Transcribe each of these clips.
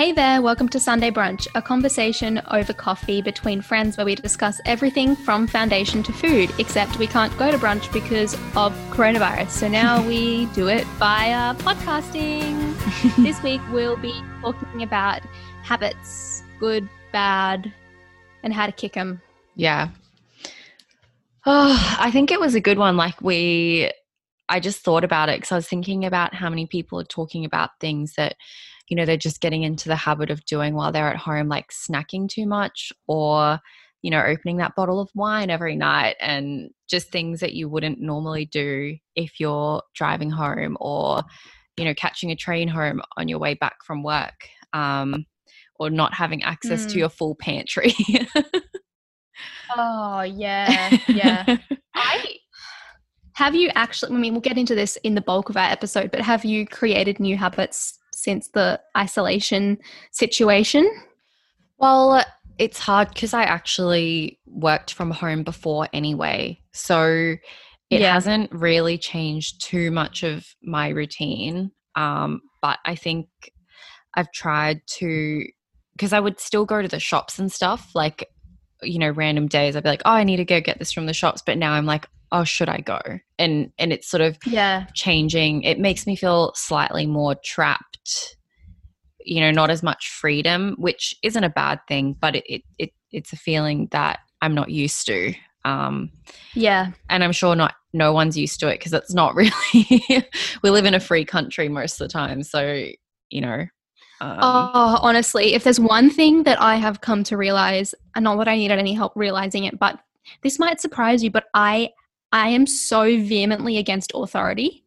Hey there, welcome to Sunday Brunch, a conversation over coffee between friends where we discuss everything from foundation to food, except we can't go to brunch because of coronavirus. So now we do it via podcasting. this week we'll be talking about habits, good, bad, and how to kick them. Yeah. Oh, I think it was a good one. Like, we, I just thought about it because I was thinking about how many people are talking about things that you know they're just getting into the habit of doing while they're at home like snacking too much or you know opening that bottle of wine every night and just things that you wouldn't normally do if you're driving home or you know catching a train home on your way back from work um, or not having access mm. to your full pantry oh yeah yeah i have you actually i mean we'll get into this in the bulk of our episode but have you created new habits since the isolation situation? Well, it's hard because I actually worked from home before anyway. So it yeah. hasn't really changed too much of my routine. Um, but I think I've tried to, because I would still go to the shops and stuff, like, you know, random days. I'd be like, oh, I need to go get this from the shops. But now I'm like, oh should i go? And and it's sort of yeah. changing. It makes me feel slightly more trapped you know not as much freedom which isn't a bad thing but it, it, it it's a feeling that i'm not used to. Um yeah. and i'm sure not no one's used to it because it's not really we live in a free country most of the time so you know um, oh honestly if there's one thing that i have come to realize and not that i needed any help realizing it but this might surprise you but i I am so vehemently against authority.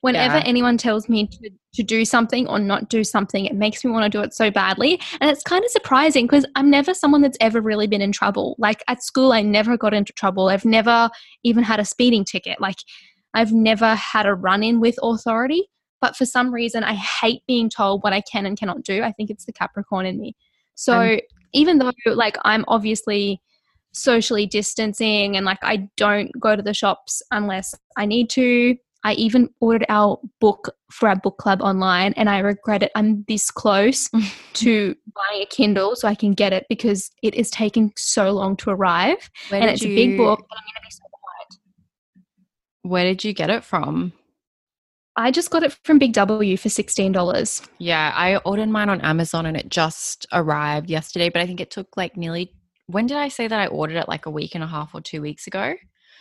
Whenever yeah. anyone tells me to, to do something or not do something, it makes me want to do it so badly. And it's kind of surprising because I'm never someone that's ever really been in trouble. Like at school, I never got into trouble. I've never even had a speeding ticket. Like I've never had a run in with authority. But for some reason, I hate being told what I can and cannot do. I think it's the Capricorn in me. So um, even though, like, I'm obviously socially distancing and like I don't go to the shops unless I need to. I even ordered our book for our book club online and I regret it. I'm this close to buying a Kindle so I can get it because it is taking so long to arrive. Where and it's you, a big book and I'm gonna be so. Where did you get it from? I just got it from Big W for $16. Yeah, I ordered mine on Amazon and it just arrived yesterday, but I think it took like nearly when did I say that I ordered it like a week and a half or two weeks ago?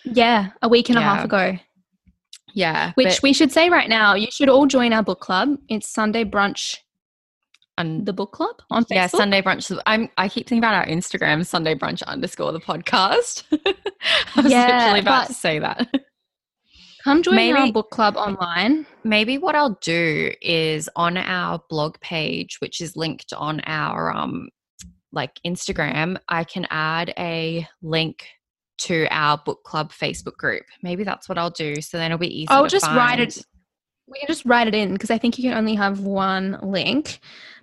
Yeah, a week and yeah. a half ago. Yeah. Which we should say right now, you should all join our book club. It's Sunday brunch and the book club on Facebook. Yeah, Sunday brunch. I'm I keep thinking about our Instagram, Sunday brunch underscore the podcast. I was yeah, literally about to say that. Come join maybe, our book club online. Maybe what I'll do is on our blog page, which is linked on our um like Instagram, I can add a link to our book club Facebook group. Maybe that's what I'll do. So then it'll be easy. I'll just find. write it. We can just write it in because I think you can only have one link.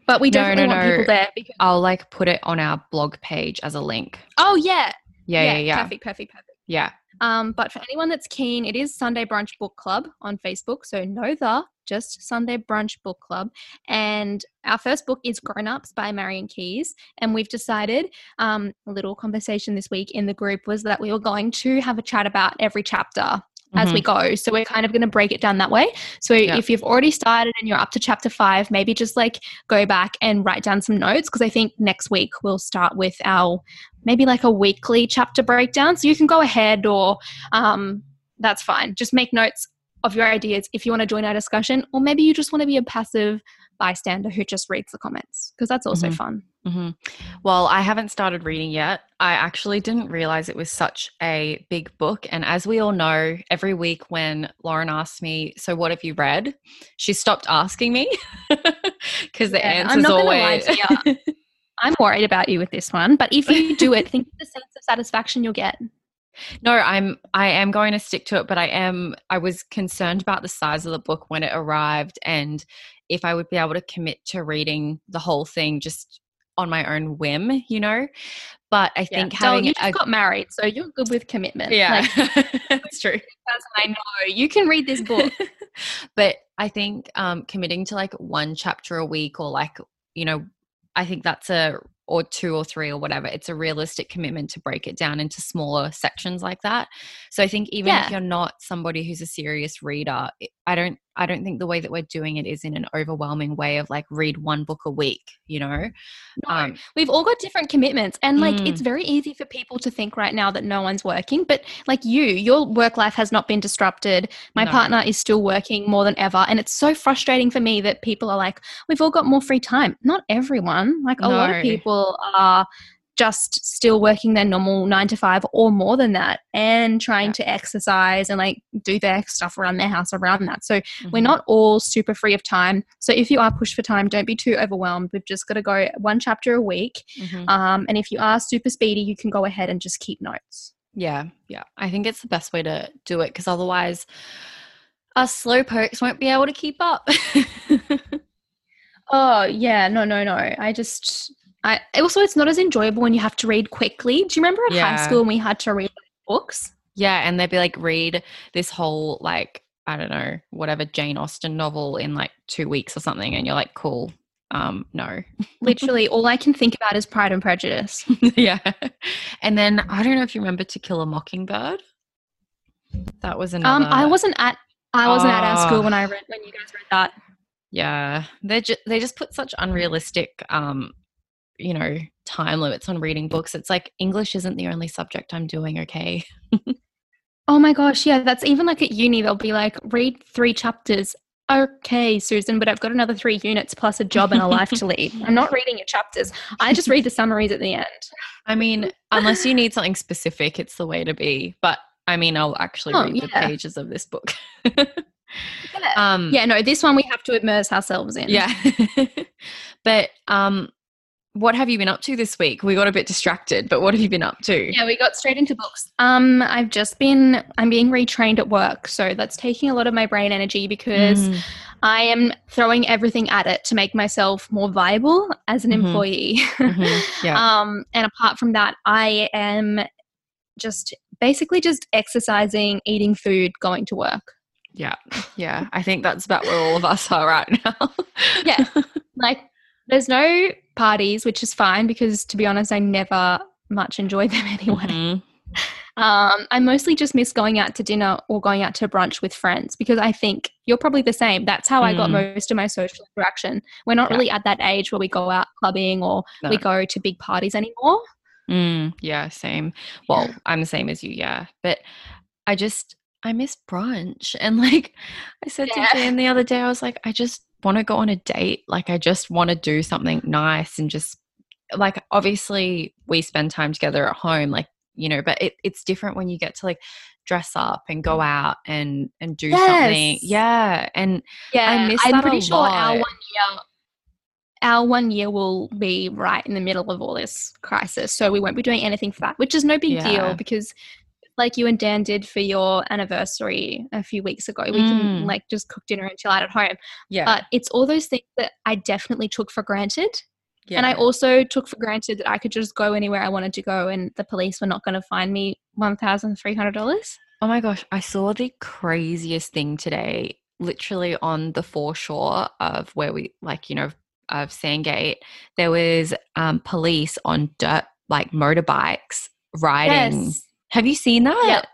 But we don't no, no, want no. people there. Because- I'll like put it on our blog page as a link. Oh yeah. Yeah, yeah, yeah. yeah. Perfect, perfect, perfect. Yeah. Um, but for anyone that's keen, it is Sunday Brunch Book Club on Facebook. So no the, just Sunday Brunch Book Club. And our first book is Grown Ups by Marian Keyes. And we've decided um, a little conversation this week in the group was that we were going to have a chat about every chapter as mm-hmm. we go. So we're kind of going to break it down that way. So yep. if you've already started and you're up to chapter five, maybe just like go back and write down some notes because I think next week we'll start with our maybe like a weekly chapter breakdown. So you can go ahead or um, that's fine. Just make notes of your ideas if you want to join our discussion, or maybe you just want to be a passive bystander who just reads the comments because that's also mm-hmm. fun. Mm-hmm. Well, I haven't started reading yet. I actually didn't realize it was such a big book. And as we all know, every week when Lauren asks me, So, what have you read? She stopped asking me because the yeah, answer's always. I'm worried about you with this one, but if you do it, think of the sense of satisfaction you'll get. No, I'm I am going to stick to it, but I am I was concerned about the size of the book when it arrived and if I would be able to commit to reading the whole thing just on my own whim, you know. But I think yeah. having you just a, got married, so you're good with commitment. Yeah, like, that's true. I know you can read this book, but I think um, committing to like one chapter a week or like you know I think that's a or two or three or whatever. It's a realistic commitment to break it down into smaller sections like that. So I think even Yeah. if you're not somebody who's a serious reader, I don't I don't think the way that we're doing it is in an overwhelming way of like read one book a week, you know. No, Um, we've all got different commitments and like Mm. it's very easy for people to think right now that no one's working but like you your work life has not been disrupted my No. partner is still working more than ever and it's so frustrating for me that people are like we've all got more free time not everyone like a lot of people are just still working their normal nine to five or more than that and trying Yeah. to exercise and like do their stuff around their house around that so we're mhm. not all super free of time. So if you are pushed for time, don't be too overwhelmed. We've just got to go one chapter a week. Mhm. Um, and if you are super speedy, you can go ahead and just keep notes. Yeah, yeah. I think it's the best way to do it because otherwise, us slow pokes won't be able to keep up. Oh yeah, no, no, no. I just, I also it's not as enjoyable when you have to read quickly. Do you remember at Yeah. high school when we had to read books? yeah, and they'd be like, read this whole like I don't know whatever Jane Austen novel in like two weeks or something, and you're like, cool. Um, no, Literally, all I can think about is Pride and Prejudice. yeah. And then I don't know if you remember To Kill a Mockingbird. That was another. Um, I wasn't at, I wasn't at our school Oh. when I read when you guys read that. Yeah, they just they just put such unrealistic, um, you know, time limits on reading books. It's like English isn't the only subject I'm doing. Okay. Oh my gosh, yeah, that's even like at uni, they'll be like, read three chapters. Okay, Susan, but I've got another three units plus a job and a life to lead. I'm not reading your chapters. I just read the summaries at the end. I mean, unless you need something specific, it's the way to be. But I mean, I'll actually Oh, read the pages of this book. Yeah. um, yeah, no, this one we have to immerse ourselves in. yeah. but um, what have you been up to this week? We got a bit distracted, but what have you been up to? Yeah, we got straight into books. Um, I've just been I'm being retrained at work, so that's taking a lot of my brain energy because Mm, I am throwing everything at it to make myself more viable as an Mhm. employee. mhm, yeah. Um, and apart from that, I am just basically just exercising, eating food, going to work. yeah. Yeah. I think that's about where all of us are right now. Yeah. Like, there's no parties, which is fine because to be honest, I never much enjoy them anyway. Mhm. Um, I mostly just miss going out to dinner or going out to brunch with friends because I think you're probably the same. That's how I got Mm. most of my social interaction. We're not Yeah. really at that age where we go out clubbing or we go to big parties anymore. Mm, yeah, same. Well, I'm the same as you, yeah. But I just I miss brunch. And like I said Yeah. to Jan the other day, I was like, I just want to go on a date. Like I just want to do something nice and just like obviously we spend time together at home, like, you know, but it, it's different when you get to like dress up and go out and and do something. Yeah. And Yeah, miss I'm that pretty sure our one year, our one year will be right in the middle of all this crisis, so we won't be doing anything for that, which is no big Yeah. deal because, like you and Dan did for your anniversary a few weeks ago, we Mm. can like just cook dinner and chill out at home. yeah. But it's all those things that I definitely took for granted, yeah. and I also took for granted that I could just go anywhere I wanted to go, and the police were not going to find me one thousand three hundred dollars. Oh my gosh, I saw the craziest thing today, literally on the foreshore of where we, like, you know, of Sandgate. There was um, police on dirt, like motorbikes riding. Yes. Have you seen that? Yep.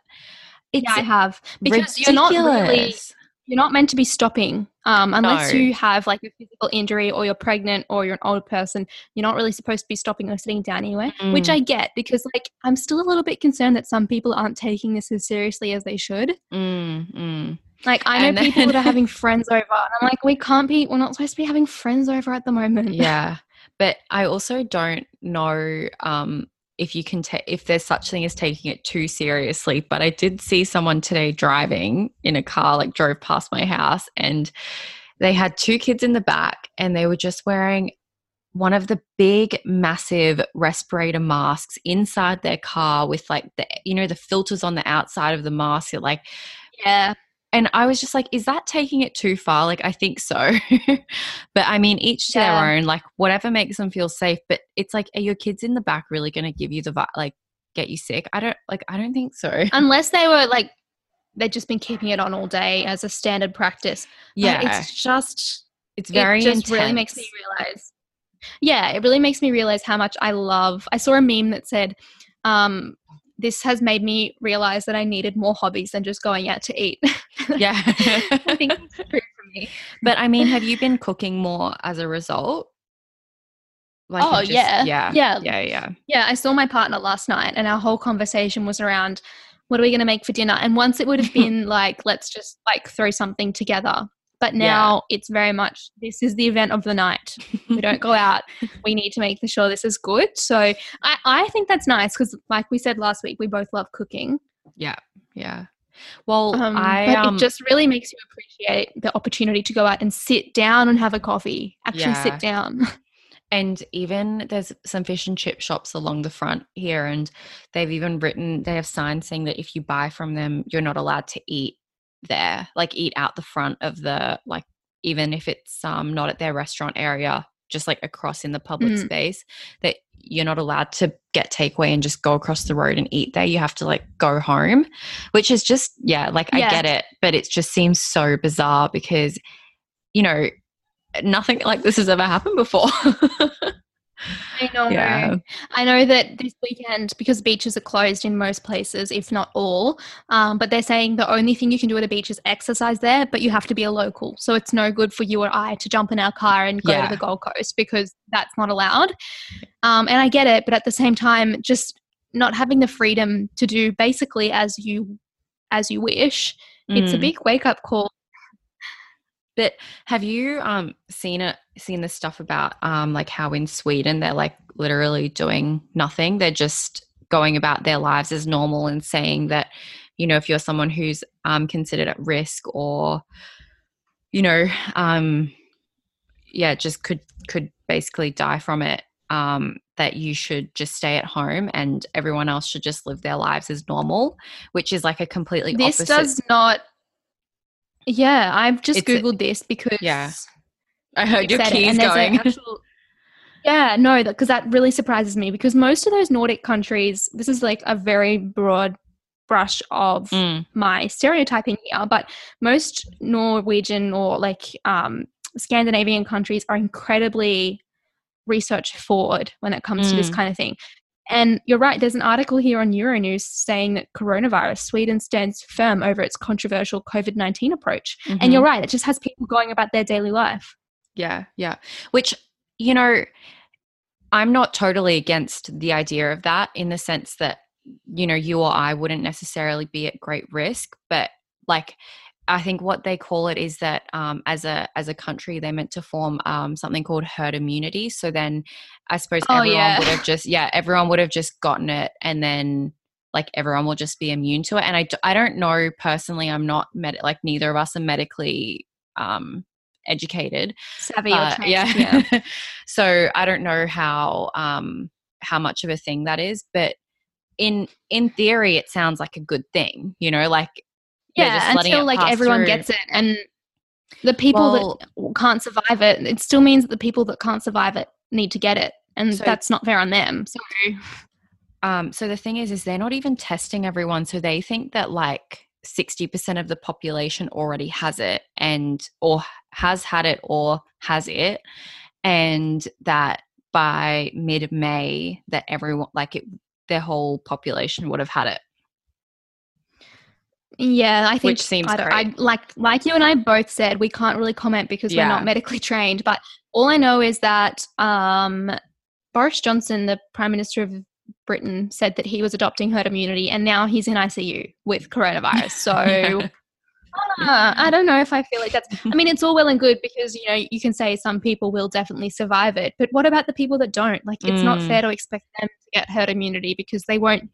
It's Yeah, I have because you're not really ridiculous. you're not meant to be stopping um, unless No. you have like a physical injury or you're pregnant or you're an older person you're not really supposed to be stopping or sitting down anywhere which Mm. i get because like i'm still a little bit concerned that some people aren't taking this as seriously as they should Mm, mm. like i know And people that are having friends over and i'm like we can't be we're not supposed to be having friends over at the moment Yeah, but I also don't know um, if you can take if there's such thing as taking it too seriously. But I did see someone today driving in a car, like drove past my house, and they had two kids in the back, and they were just wearing one of the big, massive respirator masks inside their car with like the you know the filters on the outside of the mask. You're like, yeah and I was just like, is that taking it too far? Like, I think so. but I mean, each to Yeah. their own, like, whatever makes them feel safe. But it's like, are your kids in the back really going to give you the, vi- like, get you sick? I don't, like, I don't think so. unless they were like they've just been keeping it on all day as a standard practice But yeah. it's just It's very it just intense. really makes me realize yeah, it really makes me realize how much I love. I saw a meme that said, um, this has made me realize that I needed more hobbies than just going out to eat. Yeah. I think it's true for me. but I mean, have you been cooking more as a result? Like Oh, you yeah. yeah, Yeah. yeah, yeah. Yeah, I saw my partner last night, and our whole conversation was around what are we going to make for dinner. And once it would have been like, let's just like throw something together. But now it's very much this is the event of the night. We don't go out. We need to make sure this is good. So I, I think that's nice because, like we said last week, we both love cooking. Yeah, yeah. Well, Um, I but um, it just really makes you appreciate the opportunity to go out and sit down and have a coffee. Actually, Yeah. sit down. and even there's some fish and chip shops along the front here, and they've even written they have signs saying that if you buy from them, you're not allowed to eat there, like eat out the front of the like, even if it's um not at their restaurant area, just like across in the public Mm. space, that you're not allowed to get takeaway and just go across the road and eat there. You have to like go home, which is just yeah, like I get it, but it just seems so bizarre because you know nothing like this has ever happened before. I know. yeah. I know that this weekend, because beaches are closed in most places, if not all, um, but they're saying the only thing you can do at a beach is exercise there, but you have to be a local. So it's no good for you or I to jump in our car and go Yeah. to the Gold Coast because that's not allowed. Um, and I get it, but at the same time, just not having the freedom to do basically as you as you wish, it's a Mm. big wake up call. But have you um seen it seen the stuff about um like how in Sweden they're like literally doing nothing. They're just going about their lives as normal and saying that, you know, if you're someone who's um considered at risk or you know, um yeah, just could could basically die from it. Um, that you should just stay at home and everyone else should just live their lives as normal, which is like a completely This opposite. does not. Yeah, I've just It's a- googled this because Yeah. I heard your keys a going. actual- yeah, no, because that really surprises me because most of those Nordic countries, this is like a very broad brush of Mm, my stereotyping here, but most Norwegian or like um, Scandinavian countries are incredibly research forward when it comes to this Mm. kind of thing. And you're right, there's an article here on Euronews saying that coronavirus, Sweden stands firm over its controversial COVID 19 approach. mhm. And you're right, it just has people going about their daily life. Yeah, yeah. Which, you know, I'm not totally against the idea of that in the sense that, you know, you or I wouldn't necessarily be at great risk, but like I think what they call it is that um, as a as a country they're meant to form um, something called herd immunity. So then I suppose Oh, everyone yeah. would have just yeah everyone would have just gotten it and then like everyone will just be immune to it. And I I don't know personally. I'm not med- like neither of us are medically um, educated. Savvy or Uh, trained. yeah. so I don't know how um how much of a thing that is, but in in theory it sounds like a good thing, you know, like yeah, until like everyone through. gets it and the people Well- that can't survive it it still means that the people that can't survive it need to get it and So- that's not fair on them so Um so the thing is is they're not even testing everyone, so they think that like 60% of the population already has it and or has had it or has it and that by mid May that everyone like it their whole population would have had it. Yeah i think Which seems I. I like like you and i both said we can't really comment because we're not medically trained but all i know is that um boris johnson the prime minister of britain said that he was adopting herd immunity and now he's in icu with coronavirus so Uh, I don't know if I feel like that's. I mean, it's all well and good because you know you can say some people will definitely survive it, but what about the people that don't? Like, it's not Mm. fair to expect them to get herd immunity because they won't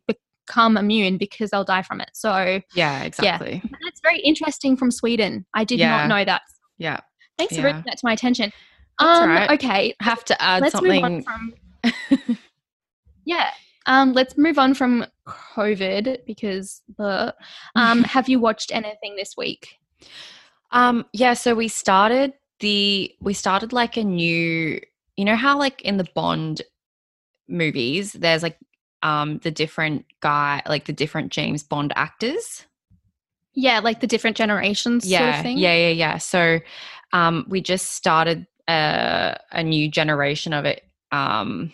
become immune because they'll die from it. So Yeah, exactly. that's very interesting from Sweden. I did Yeah. not know that. Yeah. Thanks for Yeah. bringing that to my attention. That's um, alright. Okay, Have to add let's move on something. from. yeah. Um, let's move on from COVID because. Uh, um, have you watched anything this week? Um, yeah, so we started the we started like a new you know how like in the Bond movies there's like um the different guy like the different James Bond actors. Yeah, like the different generations yeah, sort of thing. yeah, yeah, yeah. So um we just started a, a new generation of it um,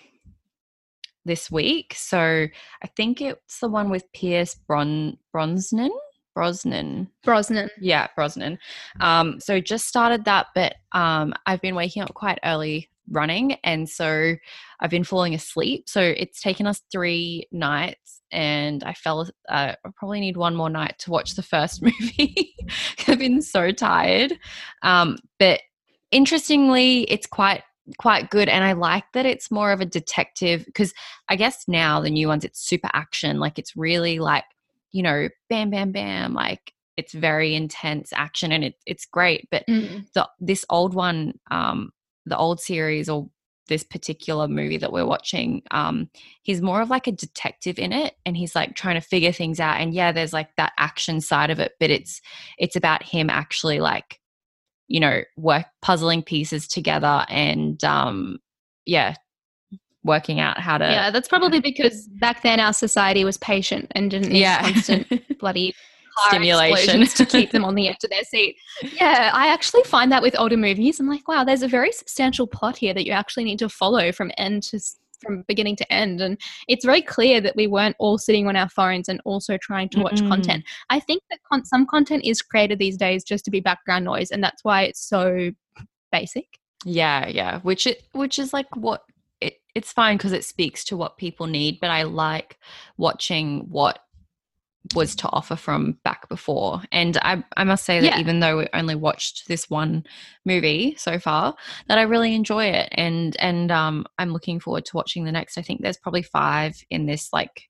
this week. So I think it's the one with Pierce Bron- Brosnan. Brosnan. Brosnan. Yeah, Brosnan. Um, so just started that, but um, I've been waking up quite early running, and so I've been falling asleep. So it's taken us three nights, and I fell. Uh, I probably need one more night to watch the first movie. I've been so tired, um, but interestingly, it's quite quite good and i like that it's more of a detective because i guess now the new ones it's super action like it's really like you know bam bam bam like it's very intense action and it, it's great but Mm. the this old one um the old series or this particular movie that we're watching um he's more of like a detective in it and he's like trying to figure things out and yeah there's like that action side of it but it's it's about him actually like you know work puzzling pieces together and um yeah working out how to Yeah, that's probably because back then our society was patient and didn't need yeah. constant bloody Stimulation. to keep them on the edge of their seat. Yeah, I actually find that with older movies. I'm like, wow, there's a very substantial plot here that you actually need to follow from end to from beginning to end, and it's very clear that we weren't all sitting on our phones and also trying to watch Mm-mm. content. I think that con- some content is created these days just to be background noise, and that's why it's so basic. Yeah, yeah, which it which is like what it it's fine because it speaks to what people need, but I like watching what was to offer from back before. And I I must say that Yeah. even though we only watched this one movie so far, that I really enjoy it and and um I'm looking forward to watching the next. I think there's probably 5 in this like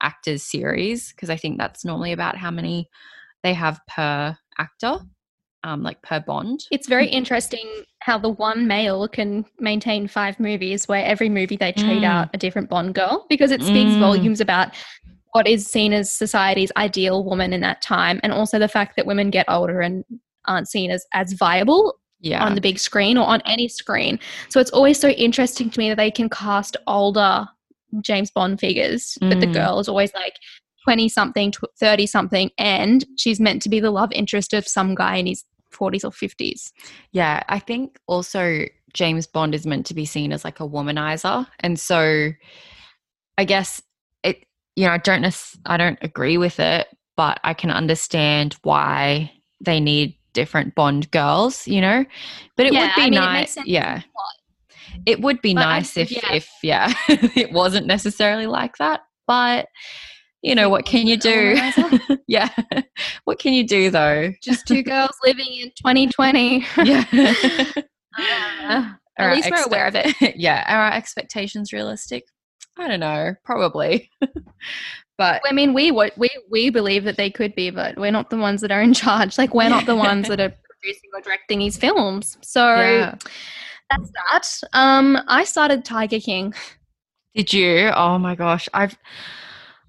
actors series because I think that's normally about how many they have per actor. Um, like per bond. It's very interesting how the one male can maintain five movies where every movie they trade Mm. out a different Bond girl because it speaks Mm. volumes about what is seen as society's ideal woman in that time and also the fact that women get older and aren't seen as as viable Yeah. on the big screen or on any screen. So it's always so interesting to me that they can cast older James Bond figures, but the Mm. girl is always like 20 something, 30 something, and she's meant to be the love interest of some guy in his 40s or 50s. Yeah, I think also James Bond is meant to be seen as like a womanizer, and so I guess. You know, I don't I don't agree with it, but I can understand why they need different Bond girls. You know, but it Yeah, would be I mean, nice. Yeah, it would be But nice if yeah. if yeah it wasn't necessarily like that, but. You know what can you do? yeah, what can you do though? Just two girls living in 2020. Yeah. Uh, at our least we're aware of it. yeah. Are our expectations realistic? I don't know. Probably. but I mean, we what we we believe that they could be, but we're not the ones that are in charge. Like we're not the ones that are producing or directing these films. So yeah. that's that. Um, I started Tiger King. Did you? Oh my gosh. I've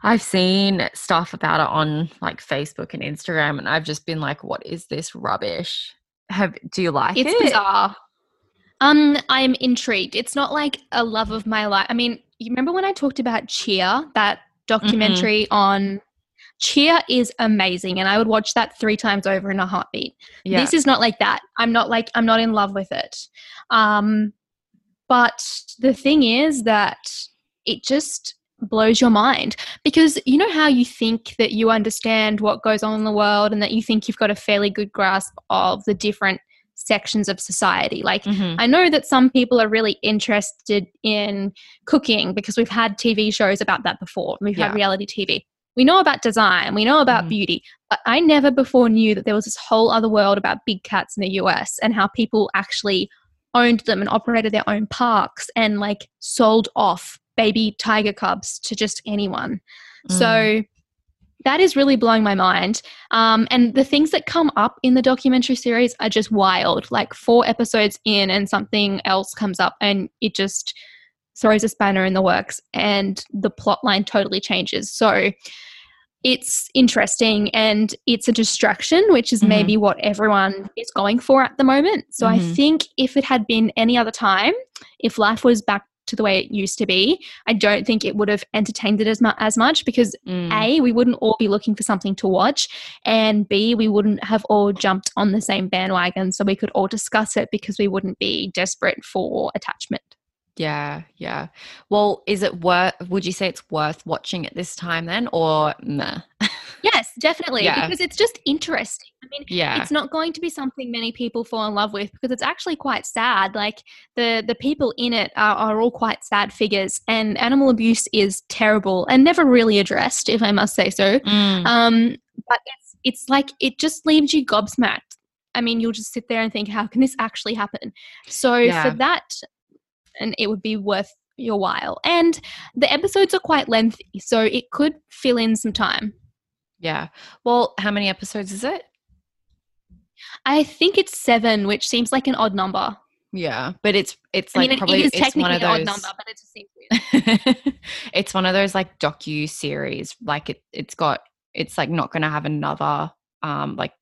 I've seen stuff about it on like Facebook and Instagram and I've just been like, what is this rubbish? Have do you like It's it? It's bizarre. Um, I'm intrigued. It's not like a love of my life. I mean, you remember when I talked about Cheer, that documentary on Cheer is amazing, and I would watch that three times over in a heartbeat. Yeah. This is not like that. I'm not like I'm not in love with it. Um, but the thing is that it just blows your mind because you know how you think that you understand what goes on in the world and that you think you've got a fairly good grasp of the different sections of society. Like Mhm. I know that some people are really interested in cooking because we've had TV shows about that before. We've Yeah. had reality TV. We know about design, we know about Mhm. beauty, but I never before knew that there was this whole other world about big cats in the US and how people actually owned them and operated their own parks and like sold off baby tiger cubs to just anyone. Mm. So that is really blowing my mind. Um, and the things that come up in the documentary series are just wild. Like four episodes in, and something else comes up, and it just throws a spanner in the works, and the plot line totally changes. So it's interesting and it's a distraction, which is Mhm. maybe what everyone is going for at the moment. So I Mhm. think if it had been any other time, if life was back to the way it used to be, I don't think it would have entertained it as, mu- as much because Mm. A, we wouldn't all be looking for something to watch, and B, we wouldn't have all jumped on the same bandwagon so we could all discuss it because we wouldn't be desperate for attachment. Yeah, yeah. Well, is it worth? Would you say it's worth watching at this time then, or nah? Yes, definitely, Yeah. because it's just interesting. I mean, Yeah, it's not going to be something many people fall in love with because it's actually quite sad. Like the the people in it are, are all quite sad figures, and animal abuse is terrible and never really addressed, if I must say so. Mm. Um, but it's it's like it just leaves you gobsmacked. I mean, you'll just sit there and think, how can this actually happen? So Yeah. for that, and it would be worth your while. And the episodes are quite lengthy, so it could fill in some time. Yeah. Well, how many episodes is it? I think it's seven, which seems like an odd number. Yeah, but it's it's I like mean, probably it is it's one of odd those. number, but it just seems weird. it's one of those like docu series. Like it, it's got it's like not going to have another um like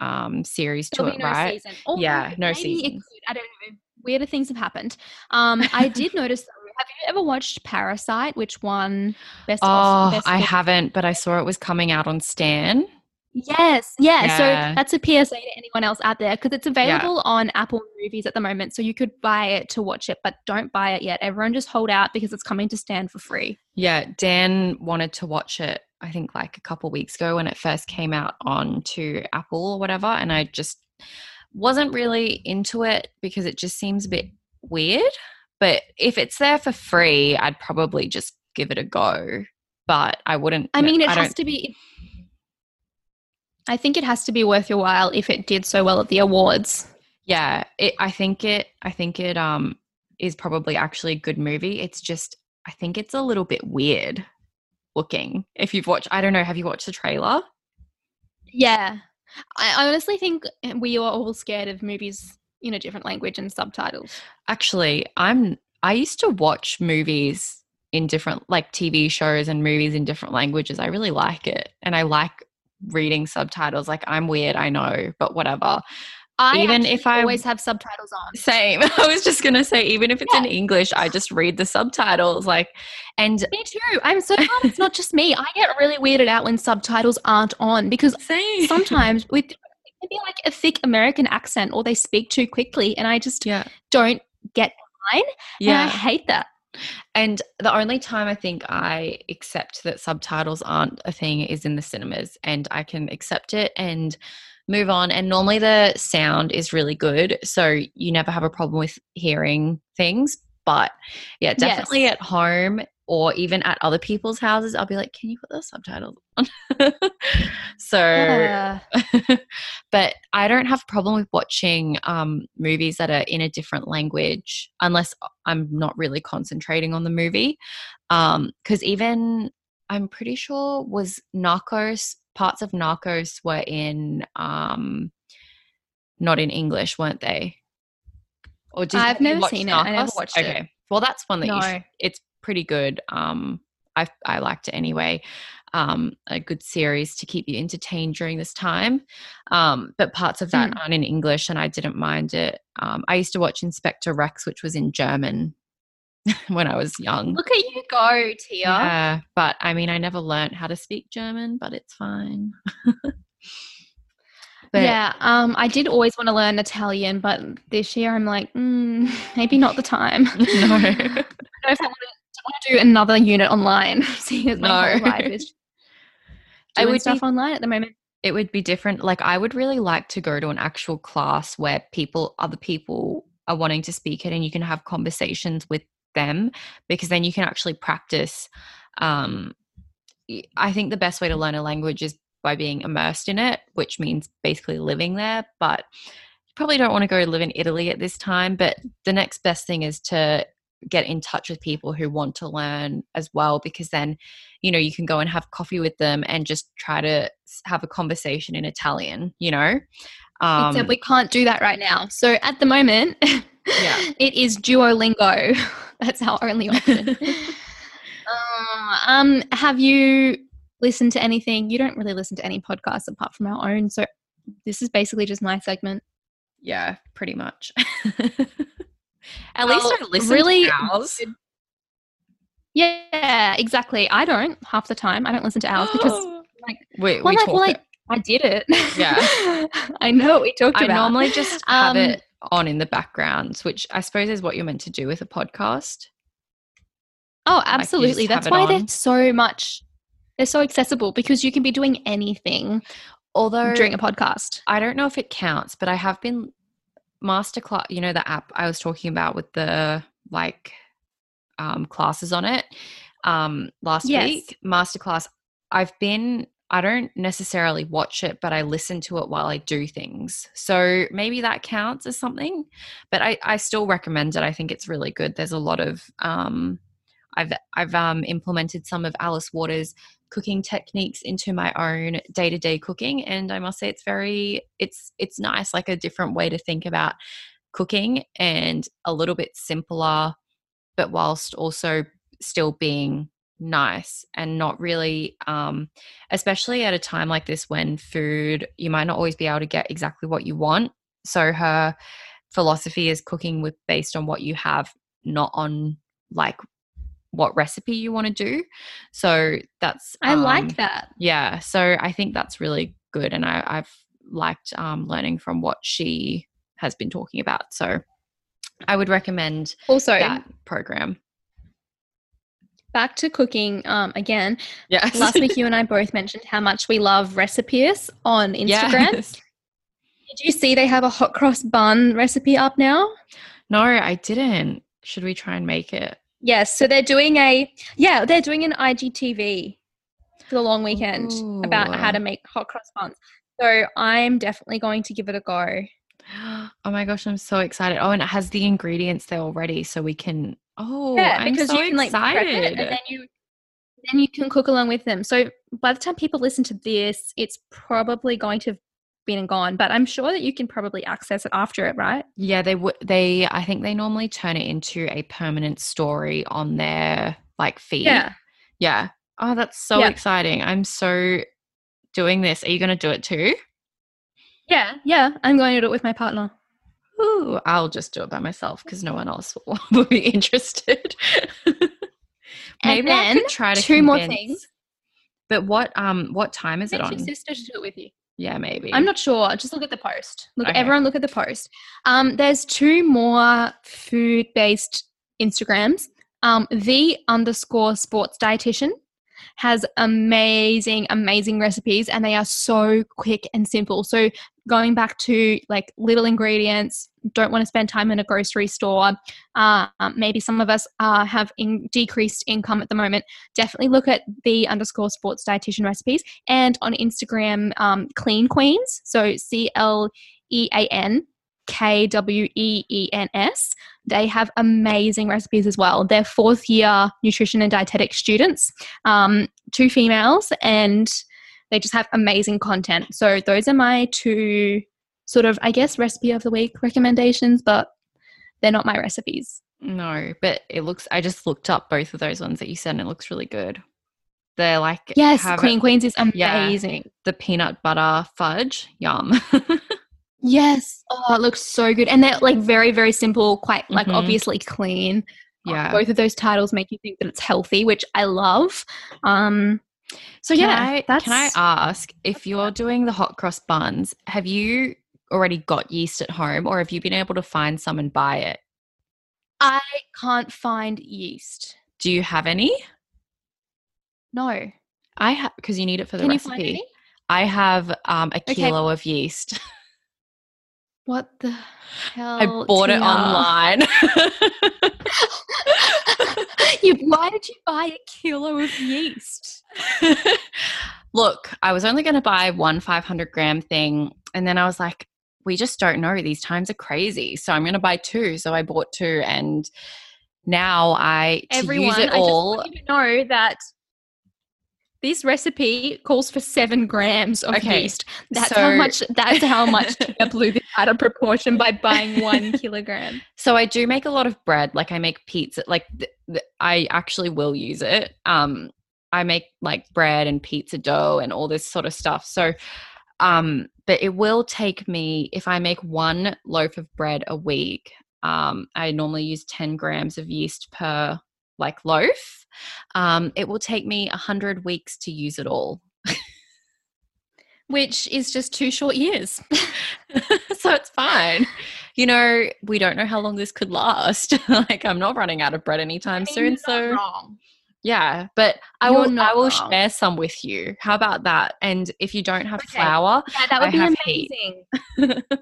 um series to There'll it, be no right? season. Or Yeah, no it could. I don't know. Weirder things have happened. Um, I did notice. though, Have you ever watched Parasite, which won best? Oh, best I haven't, but I saw it was coming out on Stan. Yes, yeah. Yeah. So that's a PSA to anyone else out there because it's available on Apple Movies at the moment. So you could buy it to watch it, but don't buy it yet. Everyone just hold out because it's coming to Stan for free. Yeah, Dan wanted to watch it. I think like a couple weeks ago when it first came out on to Apple or whatever, and I just wasn't really into it because it just seems a bit weird. But if it's there for free, I'd probably just give it a go. But I wouldn't. I mean, it I has to be. I think it has to be worth your while if it did so well at the awards. Yeah, it, I think it. I think it um is probably actually a good movie. It's just I think it's a little bit weird looking. If you've watched, I don't know. Have you watched the trailer? Yeah. I, I honestly think we are all scared of movies in a different language and subtitles. Actually, I'm I used to watch movies in different like TV shows and movies in different languages. I really like it. And I like reading subtitles. Like I'm weird, I know, but whatever. I Even if I- always have subtitles on. Same. I was just going to say even if it's in English, I just read the subtitles like and Me too. I'm so glad it's not just me. I get really weirded out when subtitles aren't on because same. sometimes with it be like a thick American accent or they speak too quickly and I just yeah. don't get the line. And I hate that. And the only time I think I accept that subtitles aren't a thing is in the cinemas, and I can accept it and move on. And normally the sound is really good, so you never have a problem with hearing things. But yeah, definitely Yes. at home or even at other people's houses, I'll be like, "Can you put the subtitles on?" so Yeah. but I don't have a problem with watching um, movies that are in a different language unless I'm not really concentrating on the movie. Because even I'm pretty sure was Narcos parts of Narcos were in um, not in English, weren't they? Or did I've you never seen it. I never Narcos? watched it. okay. Well, that's one that you No. should, it's pretty good. Um, I I liked it anyway. Um, a good series to keep you entertained during this time. Um, but parts of that Mm. aren't in English, and I didn't mind it. Um, I used to watch Inspector Rex, which was in German when I was young. Look at you go, Tia. Yeah, but I mean, I never learned how to speak German, but it's fine. But- yeah, um, I did always want to learn Italian, but this year I'm like, mm, maybe not the time. I don't no. know if I want to, want to do another unit online, seeing as my whole No. life is I doing would be- stuff online at the moment. it would be different. Like I would really like to go to an actual class where people, other people are wanting to speak it and you can have conversations with them because then you can actually practice. Um, I think the best way to learn a language is by being immersed in it, which means basically living there. But you probably don't want to go live in Italy at this time. But the next best thing is to get in touch with people who want to learn as well because then you know you can go and have coffee with them and just try to have a conversation in italian you know um Except we can't do that right now. So at the moment, Yeah. it is Duolingo. That's our only option. Uh, um, have you listened to anything? You don't really listen to any podcasts apart from our own. So this is basically just my segment. yeah pretty much At least I listen really to ours. Yeah, exactly. I don't half the time. I don't listen to ours because like, we, well, we like, talk well, it. I, I did it. Yeah. I know what we talked I about. normally just have Um, it on in the background, which I suppose is what you're meant to do with a podcast. Oh, absolutely. have That's why on. they're so much. They're so accessible because you can be doing anything Although during a podcast. I don't know if it counts, but I have been masterclass. You know the app I was talking about with the like um, classes on it um, last Yes. week. Masterclass. I've been. I don't necessarily watch it, but I listen to it while I do things. So maybe that counts as something. But I, I still recommend it. I think it's really good. There's a lot of um, I've I've um, implemented some of Alice Waters' cooking techniques into my own day-to-day cooking and I must say it's very it's it's nice like a different way to think about cooking and a little bit simpler but whilst also still being nice and not really um especially at a time like this when food you might not always be able to get exactly what you want. So her philosophy is cooking with based on what you have not on like what recipe you want to do so that's I um, like that. yeah so i think that's really good and I, i've liked um, learning from what she has been talking about so i would recommend Also, that program back to cooking um, again. yeah Last week, you and I both mentioned how much we love recipes on Instagram. Yes. Did you see they have a hot cross bun recipe up now? no i didn't should we try and make it Yes. So they're doing a yeah, they're doing an IGTV for the long weekend about how to make hot cross buns. So I'm definitely going to give it a go. oh my gosh i'm so excited oh and it has the ingredients there already so we can oh yeah, i'm because so you can like prep it and then you then you can cook along with them. So by the time people listen to this, it's probably going to have been and gone. But I'm sure that you can probably access it after it, right? Yeah, they would. They, I think they normally turn it into a permanent story on their like feed. yeah. Yeah. Oh, that's so Yeah. exciting! I'm so doing this. Are you going to do it too? Yeah, yeah. I'm going to do it with my partner. Ooh, I'll just do it by myself because no one else will, will be interested. Maybe I then could try to two more things. But what um what time is it Get your on? sister to do it with you. Yeah, maybe. I'm not sure. Just look at the post. Look, Okay. everyone, look at the post. Um, there's two more food-based Instagrams. Um, the underscore sports dietitian has amazing, amazing recipes, and they are so quick and simple. So going back to like little ingredients, don't want to spend time in a grocery store. Uh, maybe some of us uh, have in decreased income at the moment. Definitely look at the underscore sports dietitian recipes and on Instagram, um, Clean Queens. So C L E A N K W E E N S. They have amazing recipes as well. They're fourth year nutrition and dietetic students, um, two females, and they just have amazing content. So those are my two sort of, I guess, recipe of the week recommendations, but they're not my recipes. No, but it looks. I just looked up both of those ones that you said, and it looks really good. They're like Yes, Queen Queens is Yeah. amazing. the peanut butter fudge. Yum. Yes. Oh, it looks so good. And they're like very, very simple, quite like Mhm. obviously clean. Yeah. Both of those titles make you think that it's healthy, which I love. Um so Can yeah, I, can I ask if you're doing the hot cross buns? Have you already got yeast at home, or have you been able to find some and buy it? I can't find yeast. Do you have any? No. I have because you need it for the Can recipe. I have um, a Okay. kilo of yeast. What the hell? I bought it online. you why did you buy a kilo of yeast? Look, I was only going to buy one 500 gram thing. And then I was like, we just don't know. These times are crazy. So I'm going to buy two. So I bought two. And now I, Everyone, use it I all, just want you to know that this recipe calls for seven grams of Okay, yeast. That's how much. That's how much Tina blew this out of proportion by buying one kilogram. So I do make a lot of bread. Like I make pizza. Like th- th- I actually will use it. Um, I make like bread and pizza dough and all this sort of stuff. So, um, but it will take me if I make one loaf of bread a week. um, I normally use 10 grams of yeast per like loaf. Um, it will take me 100 weeks to use it all. Which is just two short years. so it's fine. You know, we don't know how long this could last. like I'm not running out of bread anytime I mean, soon. So wrong. Yeah, but I You're will I will wrong. share some with you. How about that? And if you don't have okay. flour, yeah, that would I be amazing.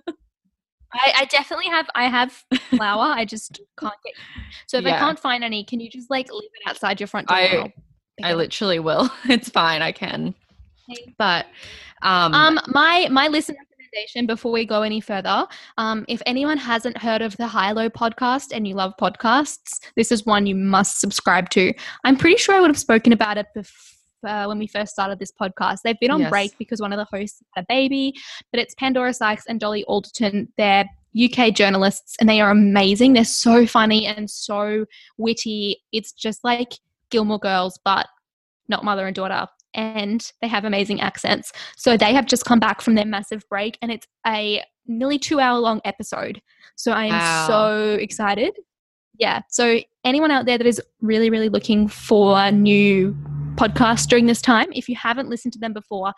I, I, definitely have I have flour. I just can't get so if yeah. I can't find any, can you just like leave it outside your front door? I, I literally will. It's fine, I can. Okay. But um, um my my listener recommendation before we go any further. Um, if anyone hasn't heard of the High Low podcast and you love podcasts, this is one you must subscribe to. I'm pretty sure I would have spoken about it before. Uh, when we first started this podcast. They've been on yes. break because one of the hosts had a baby, but it's Pandora Sykes and Dolly Alderton. They're UK journalists and they are amazing. They're so funny and so witty. It's just like Gilmore Girls, but not mother and daughter and they have amazing accents. So they have just come back from their massive break and it's a nearly two hour long episode. So I am wow. so excited. Yeah. So anyone out there that is really, really looking for new podcasts during this time, if you haven't listened to them before,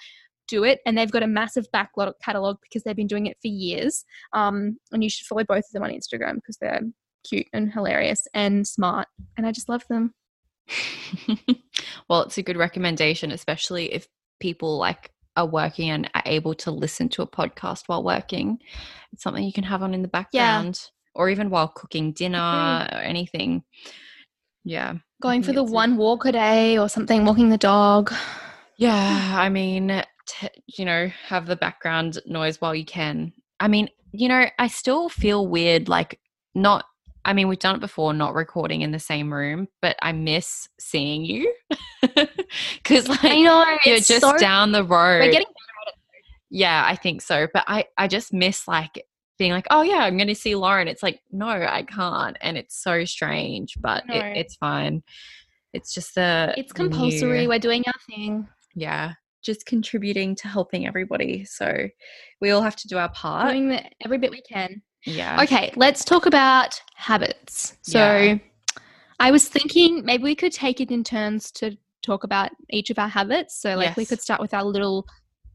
do it. And they've got a massive backlog catalog because they've been doing it for years. Um, and you should follow both of them on Instagram because they're cute and hilarious and smart. And I just love them. well, it's a good recommendation, especially if people like are working and are able to listen to a podcast while working. It's something you can have on in the background yeah. or even while cooking dinner or anything. Yeah. Going for the one walk a day or something, walking the dog. Yeah. I mean, t- you know, have the background noise while you can. I mean, you know, I still feel weird, like not I mean, we've done it before, not recording in the same room, but I miss seeing you because like I know you're just so, down the road. We're getting better at it. Yeah, I think so. But I, I just miss like being like, oh yeah, I'm going to see Lauren. It's like, no, I can't, and it's so strange, but no. it, it's fine. It's just the. It's compulsory. New, We're doing our thing. Yeah, just contributing to helping everybody. So we all have to do our part. Doing the, every bit we can. Yeah. Okay, let's talk about habits. So yeah. I was thinking maybe we could take it in turns to talk about each of our habits. So like yes. we could start with our little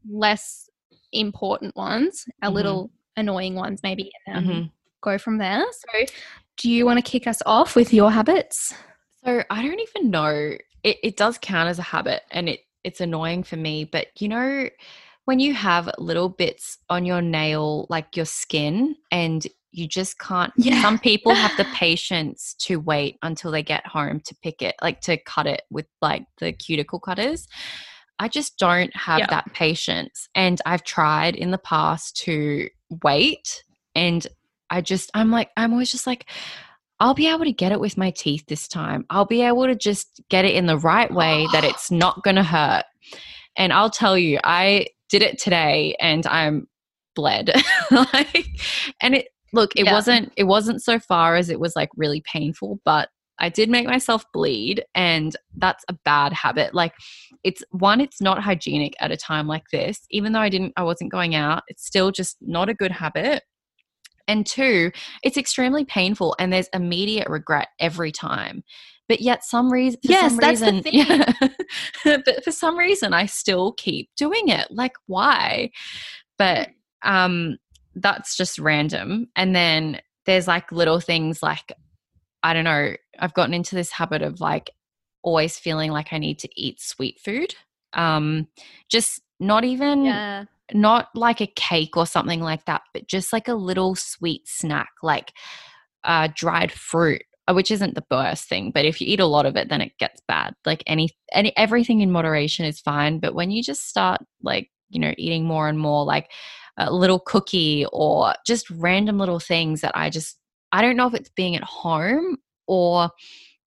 less important ones, our mm-hmm. little annoying ones maybe, and mm-hmm. go from there. So do you want to kick us off with your habits? So I don't even know. It, it does count as a habit and it it's annoying for me, but you know when you have little bits on your nail, like your skin, and you just can't. Yeah. Some people have the patience to wait until they get home to pick it, like to cut it with like the cuticle cutters. I just don't have yep. that patience. And I've tried in the past to wait. And I just, I'm like, I'm always just like, I'll be able to get it with my teeth this time. I'll be able to just get it in the right way that it's not going to hurt. And I'll tell you, I did it today and I'm bled. like and it look, it yeah. wasn't it wasn't so far as it was like really painful, but I did make myself bleed and that's a bad habit. Like it's one it's not hygienic at a time like this. Even though I didn't I wasn't going out, it's still just not a good habit. And two, it's extremely painful and there's immediate regret every time but yet some reason yes some that's reason, the thing yeah. but for some reason i still keep doing it like why but um that's just random and then there's like little things like i don't know i've gotten into this habit of like always feeling like i need to eat sweet food um just not even yeah. not like a cake or something like that but just like a little sweet snack like uh dried fruit uh, which isn't the worst thing but if you eat a lot of it then it gets bad like any any everything in moderation is fine but when you just start like you know eating more and more like a little cookie or just random little things that i just i don't know if it's being at home or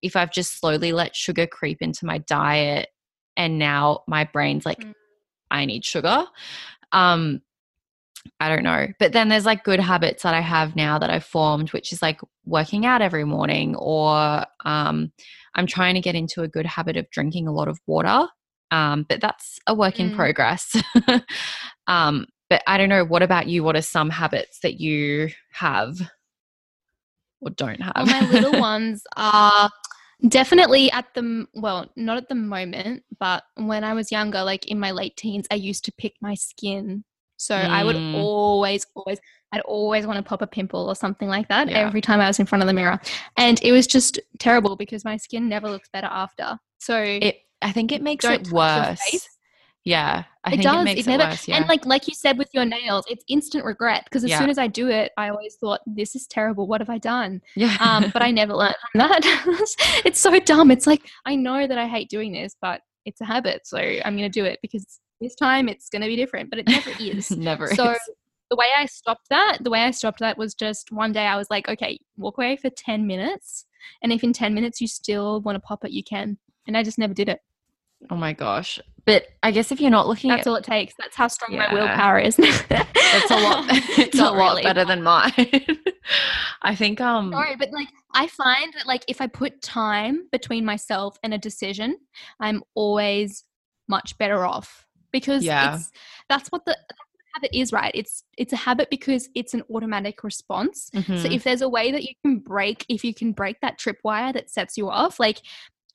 if i've just slowly let sugar creep into my diet and now my brain's like mm. i need sugar um I don't know. But then there's like good habits that I have now that I've formed, which is like working out every morning, or um, I'm trying to get into a good habit of drinking a lot of water. Um, but that's a work in mm. progress. um, but I don't know. What about you? What are some habits that you have? Or don't have? Well, my little ones are definitely at the well, not at the moment, but when I was younger, like in my late teens, I used to pick my skin. So I would Mm. always, always, I'd always want to pop a pimple or something like that Yeah. every time I was in front of the mirror, and it was just terrible because my skin never looks better after. So it I think it makes it worse. Yeah, I it does. it it, never, worse. Yeah, And like like you said with your nails, it's instant regret because as Yeah. soon as I do it, I always thought this is terrible. What have I done? yeah. Um, but I never learned from that. it's so dumb. It's like I know that I hate doing this, but it's a habit, so I'm going to do it because this time it's going to be different. But it never is. never. so is. the way I stopped that, the way I stopped that was just one day I was like, okay, walk away for ten minutes, and if in ten minutes you still want to pop it, you can. And I just never did it. Oh my gosh! But I guess if you're not looking That's at all it takes. That's how strong Yeah. my willpower is. it's a lot it's a lot really. better than mine i think um Sorry, but like I find that like if I put time between myself and a decision, I'm always much better off because Yeah. it's that's what the that's habit is, right? It's it's a habit because it's an automatic response. So mhm. if there's a way that you can break, if you can break that tripwire that sets you off, like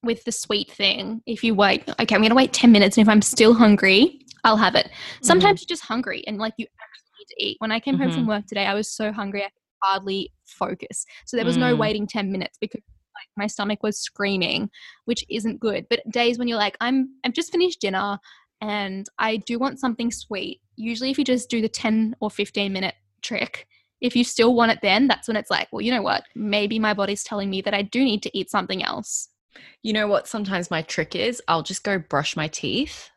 with the sweet thing, if you wait, okay, I'm gonna wait 10 minutes and if I'm still hungry, I'll have it. Sometimes you're just hungry and like you actually need to eat. When I came home from work today, I was so hungry I could hardly focus. So there was no Mm. waiting 10 minutes because like my stomach was screaming, which isn't good. But days when you're like, I'm I've just finished dinner and I do want something sweet. Usually if you just do the 10 or 15 minute trick, if you still want it then, that's when it's like, well, you know what? Maybe my body's telling me that I do need to eat something else. You know what sometimes my trick is i'll just go brush my teeth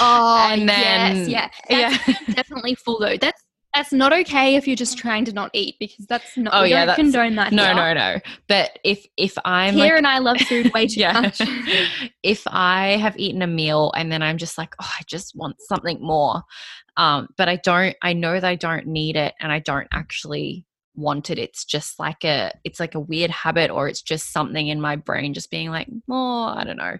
Oh, And then- yes, yeah. That's yeah definitely full though. That's that's not okay if you're just trying to not eat because that's not. Oh, yeah, don't condone that. no here. no no but if if i'm Here like and I love food way too yeah. much. if I have eaten a meal and then I'm just like, oh, I just want something more, um, but I don't, I know that I don't need it and I don't actually want it. It's just like a, it's like a weird habit or it's just something in my brain just being like, more, I don't know.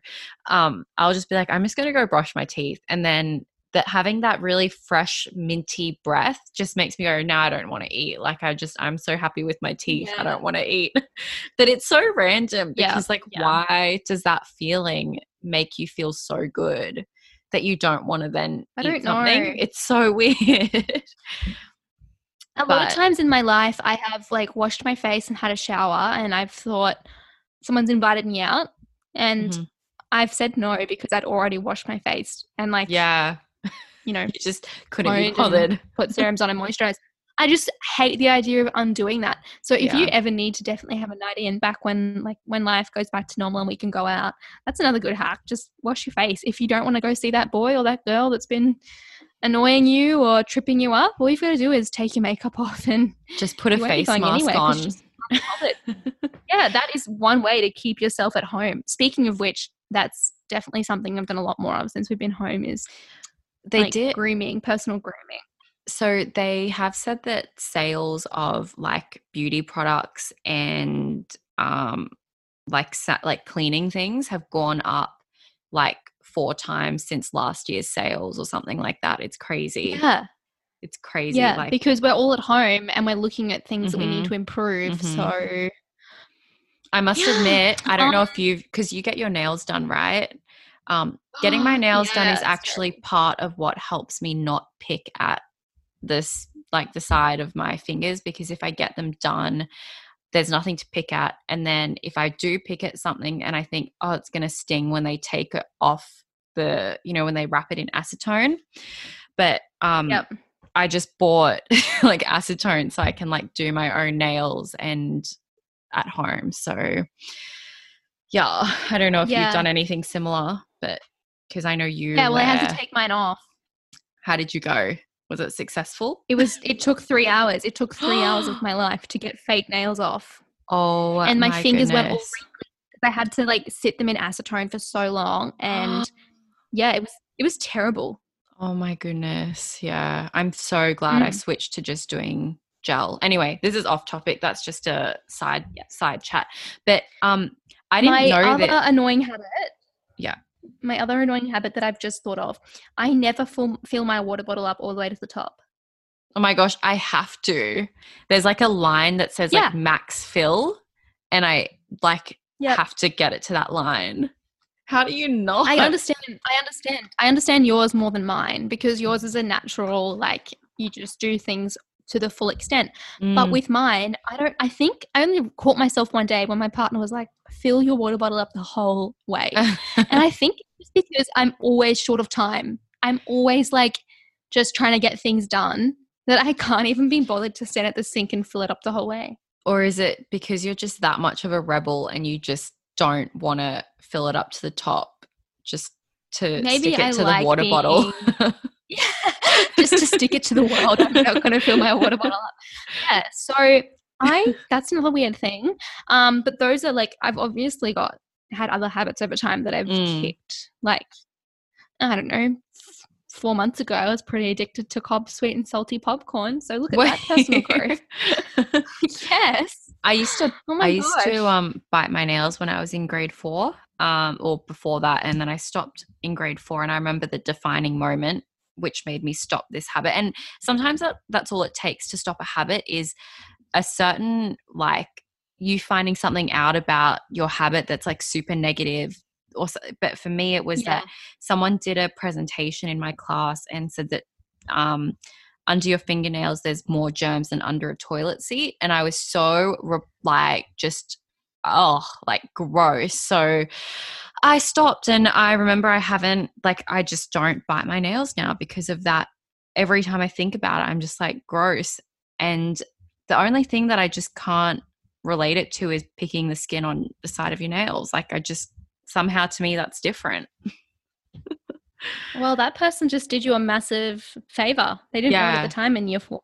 Um, I'll just be like, I'm just going to go brush my teeth. And then that having that really fresh minty breath just makes me go, no, I don't want to eat. Like I just, I'm so happy with my teeth. I don't want to eat. but it's so random Yeah, because like, yeah. why does that feeling make you feel so good that you don't want to then I eat don't something? know. It's so weird. A lot of times in my life, I have like washed my face and had a shower, and I've thought someone's invited me out, and Mhm. I've said no because I'd already washed my face and like yeah. you know You just couldn't be bothered. put serums on and moisturize. I just hate the idea of undoing that. So if you ever need to definitely have a night in back when like when life goes back to normal and we can go out, that's another good hack. Just wash your face. If you don't want to go see that boy or that girl that's been annoying you or tripping you up, all you've got to do is take your makeup off and Just put a you won't be face mask on. you just can't be bothered. yeah, that is one way to keep yourself at home. Speaking of which, that's definitely something I've done a lot more of since we've been home is They like, did grooming, personal grooming. so they have said that sales of like beauty products and um like sa- like cleaning things have gone up like four times since last year's sales or something like that it's crazy Yeah. it's crazy Yeah, like because we're all at home and we're looking at things that we need Mhm. to improve. Mhm. So i must Yeah. admit i don't know Um, if you've because you get your nails done right um getting my nails done is actually terrible. part of what helps me not pick at this like the side of my fingers because if I get them done, there's nothing to pick at. And then if I do pick at something and I think, oh, it's going to sting when they take it off the, you know, when they wrap it in acetone. But um, Yep. I just bought like acetone so I can like do my own nails and at home. So yeah, I don't know if Yeah. you've done anything similar, but because I know you. yeah, well, I had to take mine off. How did you go? Was it successful? It was. It took three hours. It took three hours of my life to get fake nails off, Oh, and my, fingers went all wrinkly. I had to like sit them in acetone for so long, and yeah, it was it was terrible. Oh my goodness. Yeah. I'm so glad I Mm. switched to just doing gel. Anyway, this is off topic. That's just a side yeah. side chat. But um I didn't my know other that annoying habit. Yeah. My other annoying habit that I've just thought of. I never fill, fill my water bottle up all the way to the top. Oh my gosh, I have to. There's like a line that says Yeah. like max fill, and I like Yep. have to get it to that line. How do you not? I understand. I understand. I understand yours more than mine because yours is a natural, like you just do things to the full extent. But Mm. with mine, I don't. I think I only caught myself one day when my partner was like, "Fill your water bottle up the whole way," and I think it's because I'm always short of time. I'm always like just trying to get things done that I can't even be bothered to stand at the sink and fill it up the whole way. or is it because you're just that much of a rebel and you just don't want to fill it up to the top just to Maybe stick it I to like the water bottle? Yeah, just to stick it to the world. I'm not going to fill my water bottle up. Yeah, so I that's another weird thing. Um, but those are like I've obviously got had other habits over time that I've Mm. kicked. Like I don't know. f- Four months ago, I was pretty addicted to Cobb sweet and salty popcorn. So look at that personal growth. yes. I used to Oh my I used gosh. to um bite my nails when I was in grade four, um, or before that, and then I stopped in grade four. And I remember the defining moment which made me stop this habit. And sometimes that, that's all it takes to stop a habit is a certain like you finding something out about your habit that's like super negative. Or but for me, it was Yeah. that someone did a presentation in my class and said that um, under your fingernails there's more germs than under a toilet seat and i was so re- like just oh like gross so i stopped and i remember i haven't like i just don't bite my nails now because of that every time i think about it i'm just like gross and the only thing that i just can't relate it to is picking the skin on the side of your nails like i just somehow to me that's different Well, that person just did you a massive favor. They didn't know Yeah. at the time in year four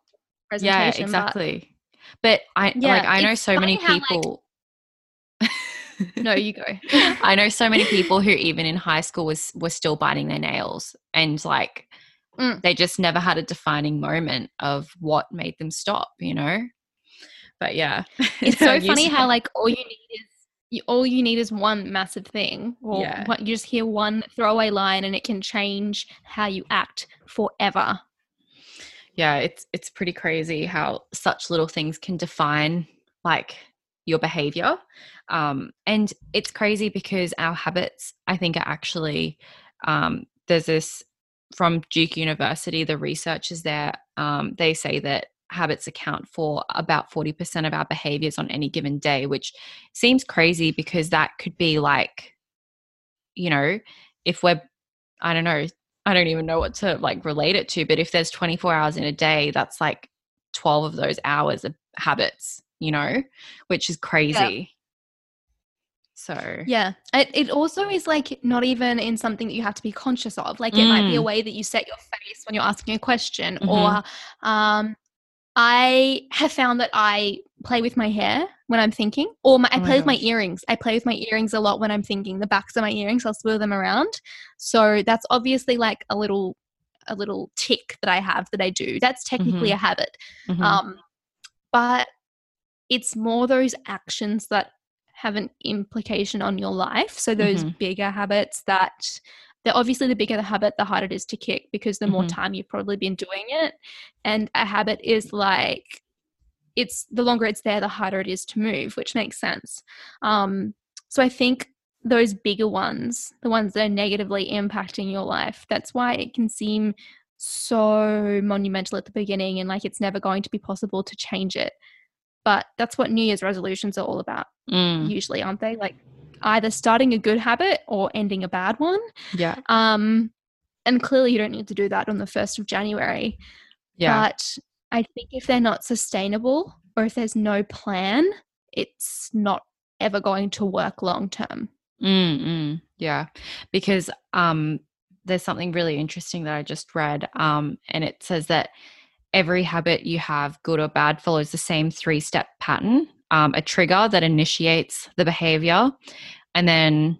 yeah presentation. but- exactly but i Yeah, like i know so many funny how, like- people no, you go. I know so many people who even in high school was were still biting their nails and like Mm. they just never had a defining moment of what made them stop, you know? But yeah. it's so funny how like all you need is you, all you need is one massive thing or Yeah. what you just hear one throwaway line and it can change how you act forever yeah, it's it's pretty crazy how such little things can define like your behavior. Um, and it's crazy because our habits, I think, are actually um, there's this from Duke University, the researchers there, um, they say that habits account for about 40% of our behaviors on any given day, which seems crazy because that could be like, you know, if we're, I don't know, I don't even know what to like relate it to, but if there's 24 hours in a day, that's like 12 of those hours of habits, you know, which is crazy. So, yeah it, it also is like not even in something that you have to be conscious of like it might be a Mm. way that you set your face when you're asking a question Mhm. or um i have found that i play with my hair when i'm thinking or my, i Oh my play with my earrings i play with my earrings a lot when i'm thinking the backs of my earrings i'll swirl them around so that's obviously like a little a little tick that i have that i do that's technically Mhm. a habit mhm. um, but it's more those actions that have an implication on your life. So those Mhm. bigger habits that they're obviously the bigger the habit, the harder it is to kick because the more Mhm. time you've probably been doing it. And a habit is like it's the longer it's there, the harder it is to move, which makes sense. Um, so I think those bigger ones, the ones that are negatively impacting your life, that's why it can seem so monumental at the beginning and like it's never going to be possible to change it. But that's what New Year's resolutions are all about, Mm, usually, aren't they? Like either starting a good habit or ending a bad one. yeah. Um, and clearly, you don't need to do that on the 1st of January. Yeah. But I think if they're not sustainable or if there's no plan, it's not ever going to work long term. Mm, mm, yeah, because um, there's something really interesting that I just read, um, and it says that every habit you have, good or bad, follows the same three step pattern um, a trigger that initiates the behavior, and then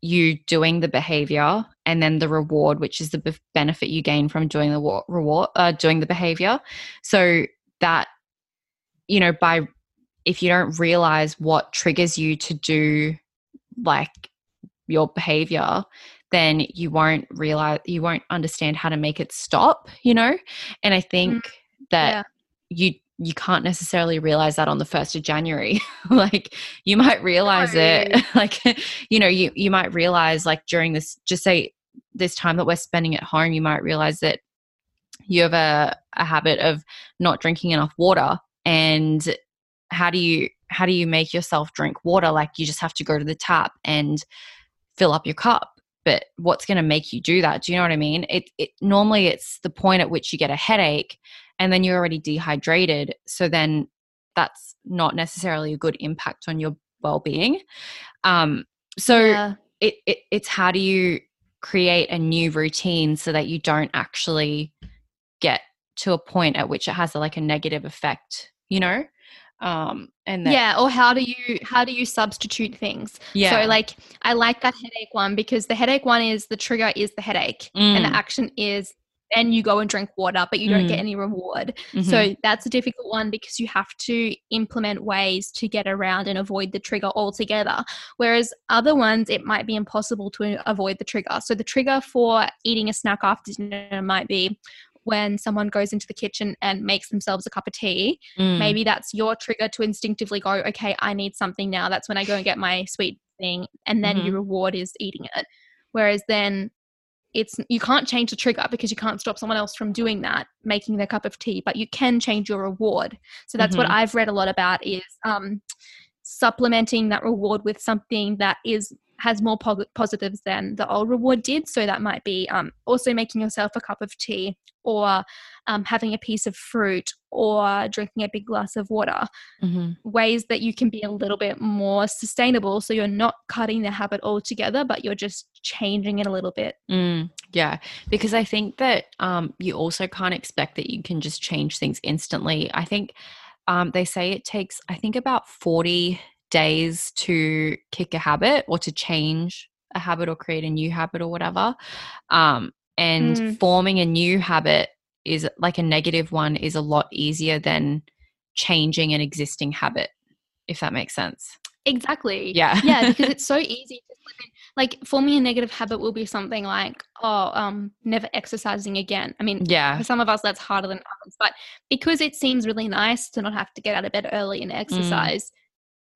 you doing the behavior, and then the reward, which is the benefit you gain from doing the wa- reward, uh, doing the behavior. So that, you know, by if you don't realize what triggers you to do like your behavior then you won't realize you won't understand how to make it stop you know? And i mm. think that Yeah. you you can't necessarily realize that on the 1st of January. like you might realize it like you know, you you might realize like during this just say this time that we're spending at home, you might realize that you have a, a habit of not drinking enough water. And how do you how do you make yourself drink water? Like you just have to go to the tap and fill up your cup but what's going to make you do that? Do you know what i mean? It, it normally it's the point at which you get a headache and then you're already dehydrated so then that's not necessarily a good impact on your well-being. Um so yeah. it, it it's how do you create a new routine so that you don't actually get to a point at which it has like a negative effect you know um and that, yeah or how do you how do you substitute things? Yeah. so like i like that headache one because the headache one is the trigger is the headache and Mm, the action is then you go and drink water but you don't get Mm. any reward. Mhm. so that's a difficult one because you have to implement ways to get around and avoid the trigger altogether whereas other ones it might be impossible to avoid the trigger. So the trigger for eating a snack after dinner might be when someone goes into the kitchen and makes themselves a cup of tea Mm, maybe that's your trigger to instinctively go okay i need something now that's when i go and get my sweet thing and then Mhm. your reward is eating it whereas then it's you can't change the trigger because you can't stop someone else from doing that making their cup of tea but you can change your reward so that's what Mhm. i've read a lot about is um, supplementing that reward with something that is has more po- positives than the old reward did. So that might be um, also making yourself a cup of tea or um, having a piece of fruit or drinking a big glass of water. Mhm. ways that you can be a little bit more sustainable. So you're not cutting the habit altogether but you're just changing it a little bit. Mm, yeah, because I think that um, you also can't expect that you can just change things instantly. I think um, they say it takes, I think, about 40 days to kick a habit or to change a habit or create a new habit or whatever. Um, and Mm. forming a new habit is like a negative one is a lot easier than changing an existing habit, if that makes sense. exactly Yeah. yeah because it's so easy to like forming a negative habit will be something like oh um never exercising again i mean yeah. for some of us that's harder than others but because it seems really nice to not have to get out of bed early and exercise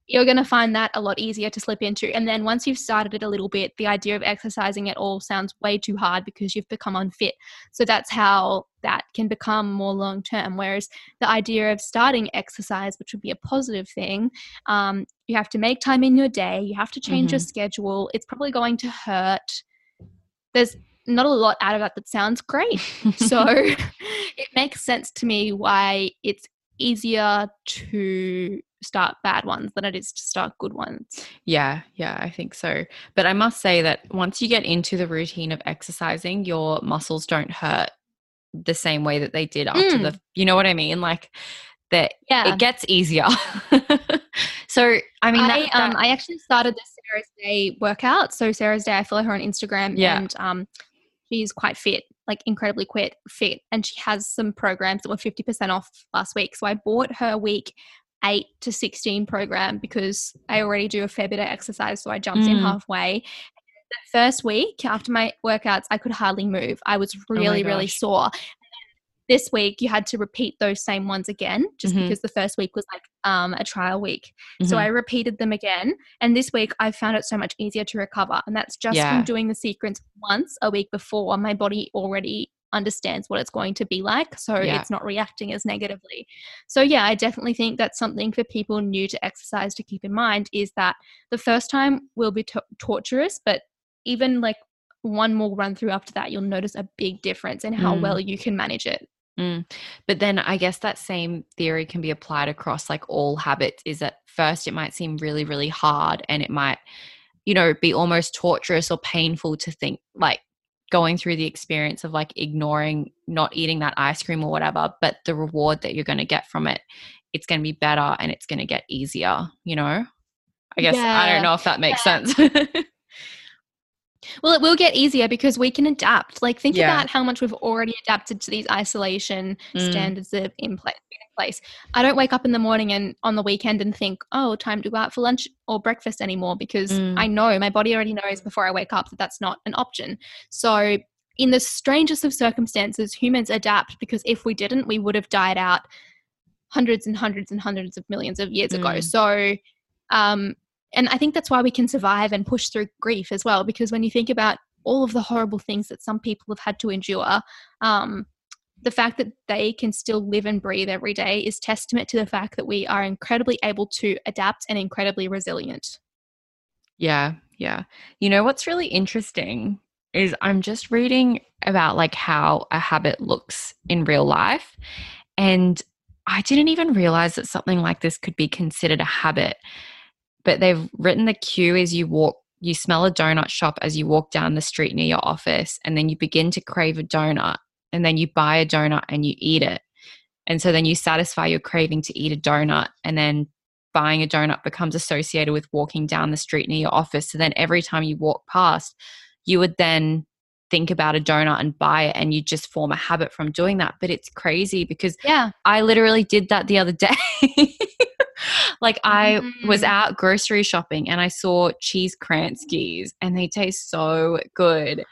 you're going to find that a lot easier to slip into. And then once you've started it a little bit the idea of exercising at all sounds way too hard because you've become unfit. So that's how that can become more long term whereas the idea of starting exercise which would be a positive thing um, you have to make time in your day you have to change your schedule it's probably going to hurt. There's not a lot out of that that sounds great. So it makes sense to me why it's easier to start bad ones than it is to start good ones. Yeah, yeah, I think so. But I must say that once you get into the routine of exercising, your muscles don't hurt the same way that they did after the you know what I mean? Like that Yeah. it gets easier. so I mean I, um, that- I actually started the Sarah's Day workout. So Sarah's Day, I follow her on Instagram Yeah. and um, she's quite fit, like incredibly quit fit. And she has some programs that were 50% off last week. So I bought her a week eight to 16 program because I already do a fair bit of exercise. So I jumped in Mm. halfway. The first week after my workouts, I could hardly move. I was really, really Oh gosh. sore. This week, you had to repeat those same ones again, just Mhm. because the first week was like um, a trial week. So Mhm. I repeated them again. And this week I found it so much easier to recover. And that's just Yeah. from doing the sequence once a week before. My body already understands what it's going to be like. So Yeah. it's not reacting as negatively. So yeah, I definitely think that's something for people new to exercise to keep in mind is that the first time will be to- torturous, but even like one more run through after that, you'll notice a big difference in how Mm. well you can manage it. Mm. But then I guess that same theory can be applied across like all habits is that first it might seem really, really hard and it might, you know, be almost torturous or painful to think like going through the experience of like ignoring not eating that ice cream or whatever, but the reward that you're going to get from it, it's going to be better and it's going to get easier, you know? I guess I don't know if that makes sense. Well, it will get easier because we can adapt. Like, think Yeah. about how much we've already adapted to these isolation Mm. standards that have in place. Place. I don't wake up in the morning and on the weekend and think, "Oh, time to go out for lunch or breakfast anymore," because Mm. I know my body already knows before I wake up that that's not an option. So in the strangest of circumstances, humans adapt because if we didn't, we would have died out hundreds and hundreds and hundreds of millions of years mm. ago. So, um, and I think that's why we can survive and push through grief as well. Because when you think about all of the horrible things that some people have had to endure, um, the fact that they can still live and breathe every day is testament to the fact that we are incredibly able to adapt and incredibly resilient. Yeah, yeah. You know what's really interesting is I'm just reading about like how a habit looks in real life and I didn't even realize that something like this could be considered a habit. But they've written the cue as you walk you smell a donut shop as you walk down the street near your office and then you begin to crave a donut and then you buy a donut and you eat it. And so then you satisfy your craving to eat a donut and then buying a donut becomes associated with walking down the street near your office. So then every time you walk past, you would then think about a donut and buy it and you just form a habit from doing that. But it's crazy because yeah, I literally did that the other day. like I mm. was out grocery shopping and I saw cheese kranskis and they taste so good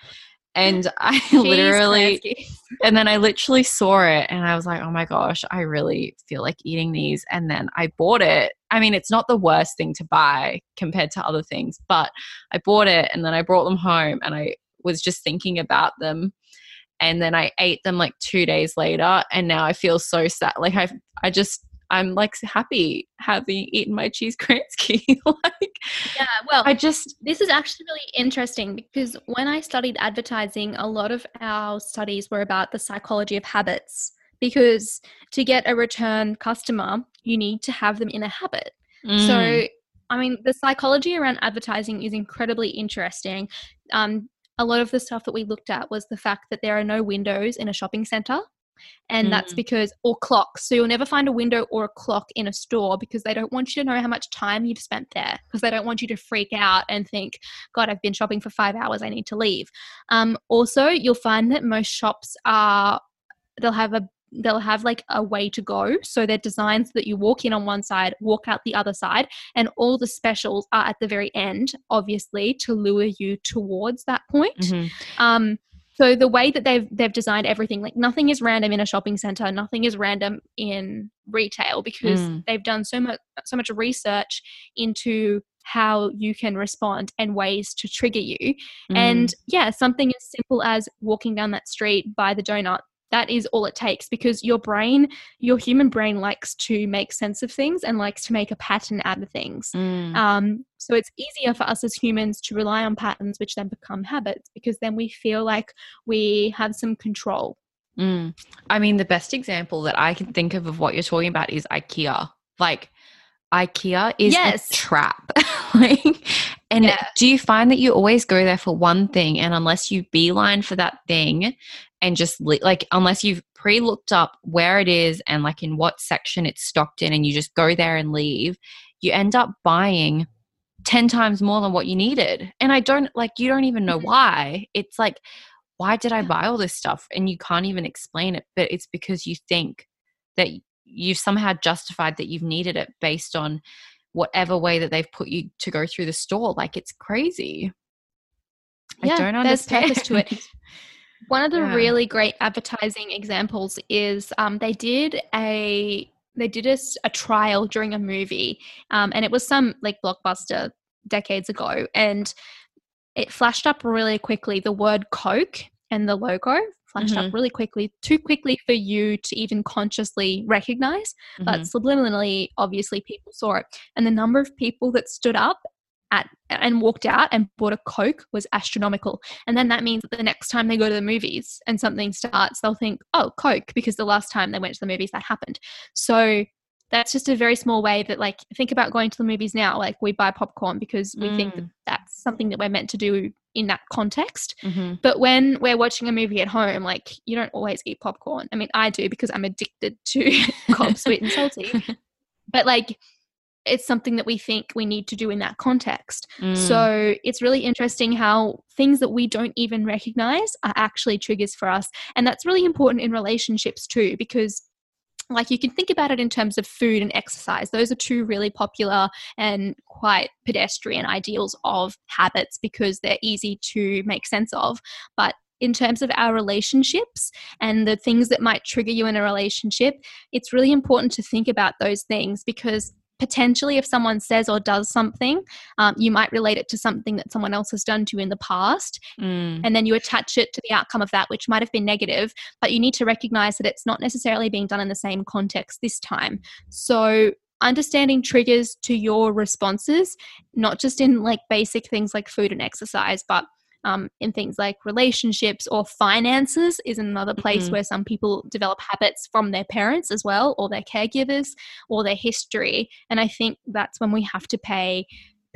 and I literally and then I literally saw it and I was like, "Oh my gosh, I really feel like eating these." And then I bought it. I mean, it's not the worst thing to buy compared to other things, but I bought it and then I brought them home and I was just thinking about them and then I ate them like 2 days later and now I feel so sad. Like I I just I'm like happy having eaten my cheese Kransky. like, yeah, well, I just this is actually really interesting because when I studied advertising, a lot of our studies were about the psychology of habits. Because to get a return customer, you need to have them in a habit. Mm. So, I mean, the psychology around advertising is incredibly interesting. Um, a lot of the stuff that we looked at was the fact that there are no windows in a shopping center and mm. that's because or clocks so you'll never find a window or a clock in a store because they don't want you to know how much time you've spent there because they don't want you to freak out and think god i've been shopping for five hours i need to leave um, also you'll find that most shops are they'll have a they'll have like a way to go so they're designed so that you walk in on one side walk out the other side and all the specials are at the very end obviously to lure you towards that point mm-hmm. um, so the way that they've they've designed everything, like nothing is random in a shopping center, nothing is random in retail because mm. they've done so much so much research into how you can respond and ways to trigger you. Mm. And yeah, something as simple as walking down that street by the donut that is all it takes because your brain your human brain likes to make sense of things and likes to make a pattern out of things mm. um, so it's easier for us as humans to rely on patterns which then become habits because then we feel like we have some control mm. i mean the best example that i can think of of what you're talking about is ikea like ikea is yes. a trap like and yeah. do you find that you always go there for one thing and unless you beeline for that thing and just like unless you've pre looked up where it is and like in what section it's stocked in and you just go there and leave, you end up buying 10 times more than what you needed. And I don't like, you don't even know mm-hmm. why. It's like, why did I buy all this stuff? And you can't even explain it, but it's because you think that you've somehow justified that you've needed it based on whatever way that they've put you to go through the store. Like it's crazy. Yeah, I don't understand. There's purpose to it. One of the yeah. really great advertising examples is um, they did a they did a, a trial during a movie, um, and it was some like blockbuster decades ago, and it flashed up really quickly the word Coke and the logo flashed mm-hmm. up really quickly, too quickly for you to even consciously recognize, mm-hmm. but subliminally, obviously, people saw it. And the number of people that stood up at and walked out and bought a coke was astronomical and then that means that the next time they go to the movies and something starts they'll think oh coke because the last time they went to the movies that happened so that's just a very small way that like think about going to the movies now like we buy popcorn because we mm. think that mm. that's something that we're meant to do in that context mm-hmm. but when we're watching a movie at home like you don't always eat popcorn i mean i do because i'm addicted to cob sweet and salty but like it's something that we think we need to do in that context. Mm. So it's really interesting how things that we don't even recognize are actually triggers for us. And that's really important in relationships too, because like you can think about it in terms of food and exercise. Those are two really popular and quite pedestrian ideals of habits because they're easy to make sense of. But in terms of our relationships and the things that might trigger you in a relationship, it's really important to think about those things because potentially if someone says or does something um, you might relate it to something that someone else has done to you in the past Mm. and then you attach it to the outcome of that which might have been negative but you need to recognize that it's not necessarily being done in the same context this time so understanding triggers to your responses not just in like basic things like food and exercise but um, in things like relationships or finances is another place Mhm. where some people develop habits from their parents as well or their caregivers or their history and i think that's when we have to pay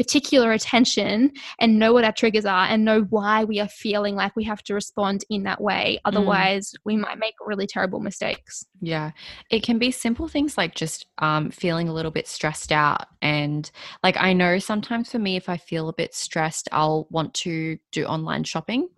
particular attention and know what our triggers are and know why we are feeling like we have to respond in that way otherwise we might make really terrible mistakes Yeah. It can be simple things like just um, feeling a little bit stressed out. And like, I know sometimes for me, if I feel a bit stressed, I'll want to do online shopping.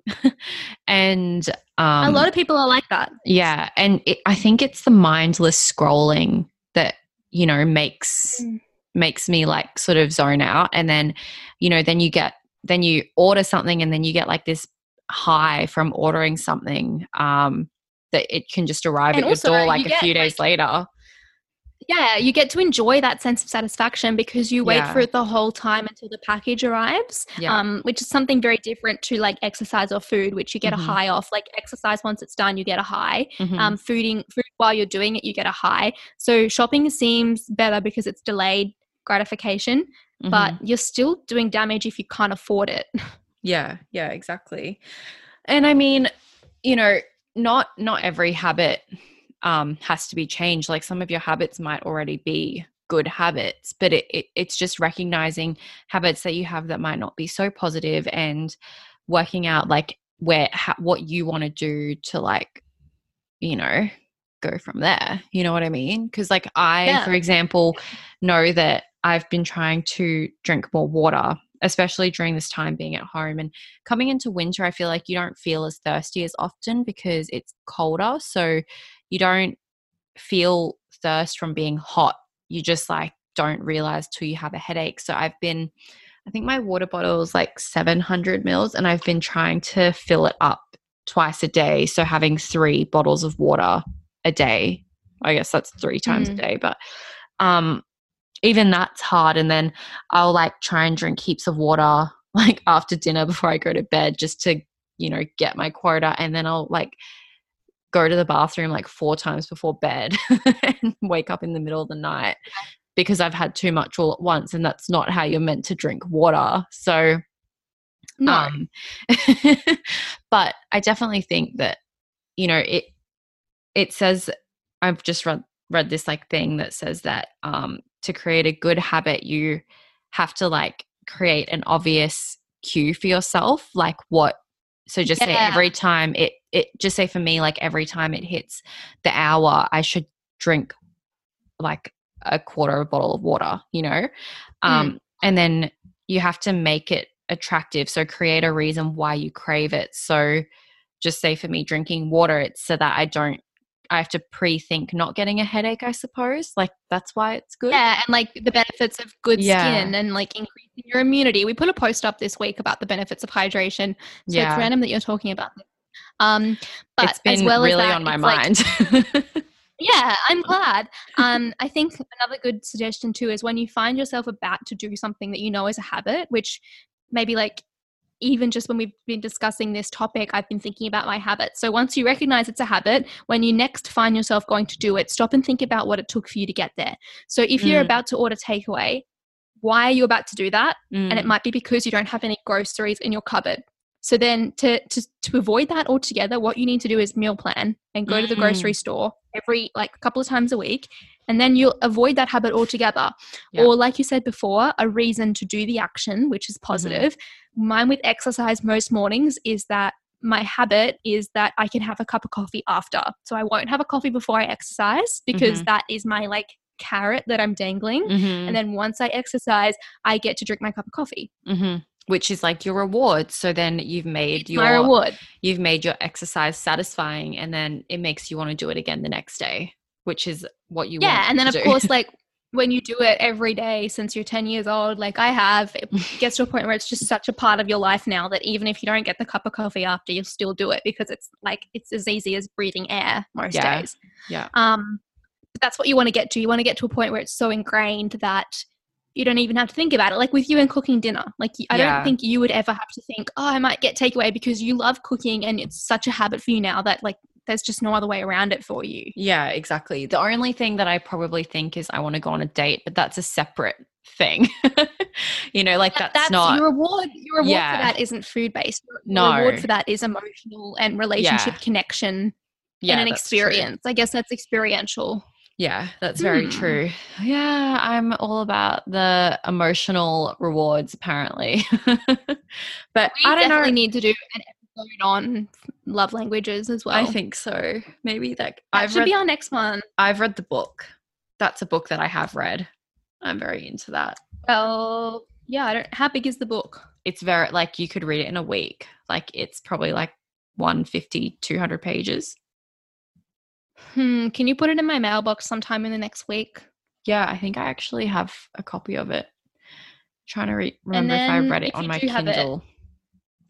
and um, a lot of people are like that yeah. And it, I think it's the mindless scrolling that, you know, makes Mm. Makes me like sort of zone out and then you know then you get then you order something and then you get like this high from ordering something um that it can just arrive And at your door like you a few days later yeah you get to enjoy that sense of satisfaction because you wait Yeah. for it the whole time until the package arrives Yeah. um, which is something very different to like exercise or food which you get Mhm. a high off like exercise once it's done you get a high Mhm. um, fooding food while you're doing it you get a high so shopping seems better because it's delayed gratification but Mhm. you're still doing damage if you can't afford it. Yeah yeah exactly. And i mean you know not not every habit um has to be changed. Like some of your habits might already be good habits but it, it it's just recognizing habits that you have that might not be so positive and working out like where ha- what you want to do to like you know go from there. You know what i mean? Because like i Yeah. for example know that i've been trying to drink more water especially during this time being at home. And coming into winter i feel like you don't feel as thirsty as often because it's colder. So you don't feel thirst from being hot. You just like don't realize till you have a headache. So i've been i think my water bottle is like 700 mils and i've been trying to fill it up twice a day. So having three bottles of water a day i guess that's three times Mm. a day but um even that's hard and then i'll like try and drink heaps of water like after dinner before i go to bed just to you know get my quota and then i'll like go to the bathroom like four times before bed and wake up in the middle of the night because i've had too much all at once and that's not how you're meant to drink water so no um, but I definitely think that you know it. It says I've just read read this like thing that says that um, to create a good habit, you have to like create an obvious cue for yourself, like what. So just say every time it it just say for me like every time it hits the hour, I should drink like a quarter of a bottle of water. You know, um, and then you have to make it attractive. So create a reason why you crave it. So just say for me, drinking water, it's so that I don't, I have to pre think not getting a headache, I suppose. Like that's why it's good. Yeah, and like the benefits of good Yeah. skin and like increasing your immunity. We put a post up this week about the benefits of hydration. So Yeah. it's random that you're talking about this. Um, but it's been as well really as that, on my it's like- yeah, I'm glad. Um, I think another good suggestion too is when you find yourself about to do something that you know is a habit, which maybe like even just when we've been discussing this topic, I've been thinking about my habits. So once you recognize it's a habit, when you next find yourself going to do it, stop and think about what it took for you to get there. So if you're Mm. about to order takeaway, why are you about to do that? and it Mm, might be because you don't have any groceries in your cupboard. So then to, to to avoid that altogether, what you need to do is meal plan and go to the Mm. grocery store every like a couple of times a week and then you'll avoid that habit altogether. Yeah. Or like you said before, a reason to do the action, which is positive. Mine with exercise most mornings is that my habit is that I can have a cup of coffee after. So I won't have a coffee before I exercise because that is my like carrot that I'm dangling. mhm, And then once I exercise, I get to drink my cup of coffee. mhm. Which is like your reward. So then you've made It's your my reward. you've made your exercise satisfying, and then it makes you want to do it again the next day, which is what you want. Yeah, and then of do. course, like when you do it every day since you're 10 years old, like I have, it gets to a point where it's just such a part of your life now that even if you don't get the cup of coffee after, you'll still do it because it's like it's as easy as breathing air most Yeah. days. Yeah. Um, but that's what you want to get to. You want to get to a point where it's so ingrained that you don't even have to think about it. Like with you and cooking dinner, like I Yeah. don't think you would ever have to think, oh, I might get takeaway because you love cooking and it's such a habit for you now that like there's just no other way around it for you. Yeah, exactly. The only thing that I probably think is I want to go on a date, but that's a separate thing. you know, like That- that's, not your reward. Your reward Yeah. for that isn't food based. No. reward for that is emotional and relationship Yeah. connection yeah, and an that's true. experience. I guess that's experiential. Yeah, that's very Hmm. true. Yeah, I'm all about the emotional rewards apparently. but We I don't definitely know. need to do an on love languages as well. I think so. Maybe that that I've should read be our next one. I've read the book. That's a book that I have read. I'm very into that. Well, yeah. I don't. How big is the book? It's very like you could read it in a week. Like it's probably like 150 200 pages. Hmm. Can you put it in my mailbox sometime in the next week? Yeah, I think I actually have a copy of it. trying to re- remember if I read it on my Kindle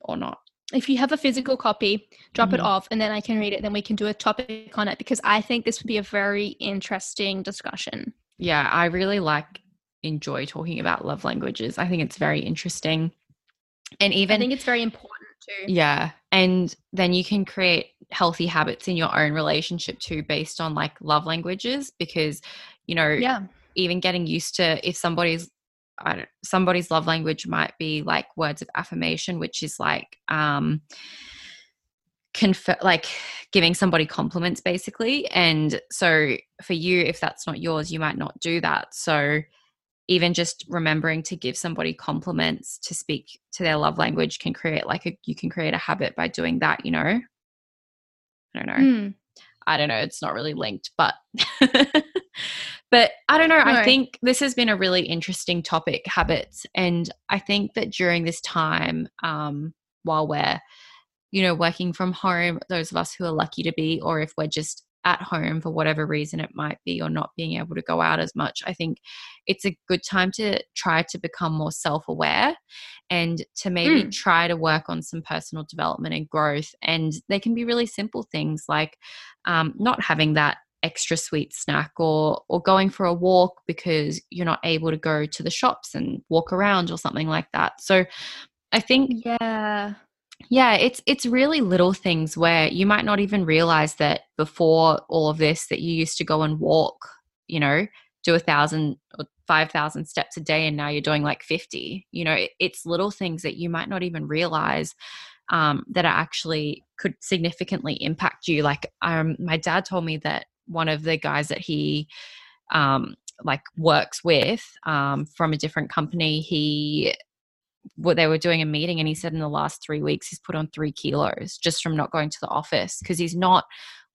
or not. If you have a physical copy, drop it Mhm. off, and then I can read it. Then we can do a topic on it because I think this would be a very interesting discussion. Yeah, I really like enjoy talking about love languages. I think it's very interesting. And even I think it's very important too. yeah, and then you can create healthy habits in your own relationship too based on like love languages because you know Yeah. even getting used to if somebody's I don't, somebody's love language might be like words of affirmation, which is like um confer like giving somebody compliments basically. And so for you, if that's not yours, you might not do that. So even just remembering to give somebody compliments to speak to their love language can create like a you can create a habit by doing that, you know. I don't know. Hmm. I don't know, it's not really linked, but but I don't know, I think this has been a really interesting topic, habits, and I think that during this time um while we're you know working from home, those of us who are lucky to be or if we're just at home for whatever reason it might be or not being able to go out as much, I think it's a good time to try to become more self-aware and to maybe Mm. try to work on some personal development and growth and they can be really simple things like um, not having that extra sweet snack or or going for a walk because you're not able to go to the shops and walk around or something like that. So i think Yeah. yeah it's it's really little things where you might not even realize that before all of this that you used to go and walk you know do a thousand or five thousand steps a day and now you're doing like 50 you know it, it's little things that you might not even realize um, that are actually could significantly impact you. Like um, my dad told me that one of the guys that he um, like works with um, from a different company he what they were doing a meeting and he said in the last three weeks he's put on three kilos just from not going to the office because he's not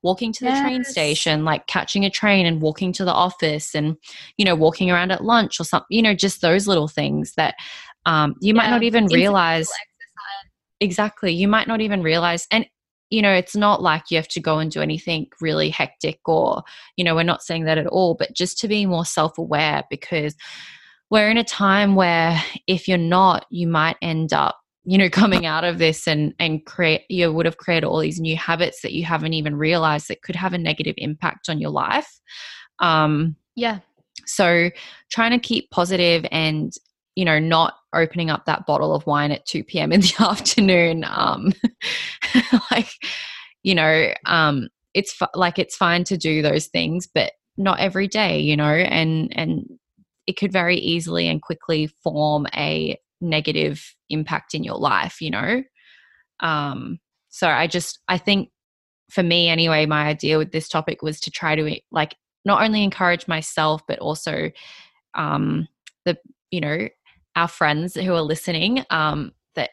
walking to the train station like catching a train and walking to the office and you know walking around at lunch or something you know just those little things that um, you might not even realize exactly you might not even realize and you know it's not like you have to go and do anything really hectic or you know we're not saying that at all but just to be more self-aware because we're in a time where if you're not you might end up you know coming out of this and and create you would have created all these new habits that you haven't even realized that could have a negative impact on your life um Yeah. so trying to keep positive and you know not opening up that bottle of wine at 2 p.m in the afternoon um like you know um it's fi- like it's fine to do those things but not every day you know and and it could very easily and quickly form a negative impact in your life you know? Um so i just i think for me anyway my idea with this topic was to try to like not only encourage myself but also um the you know our friends who are listening um that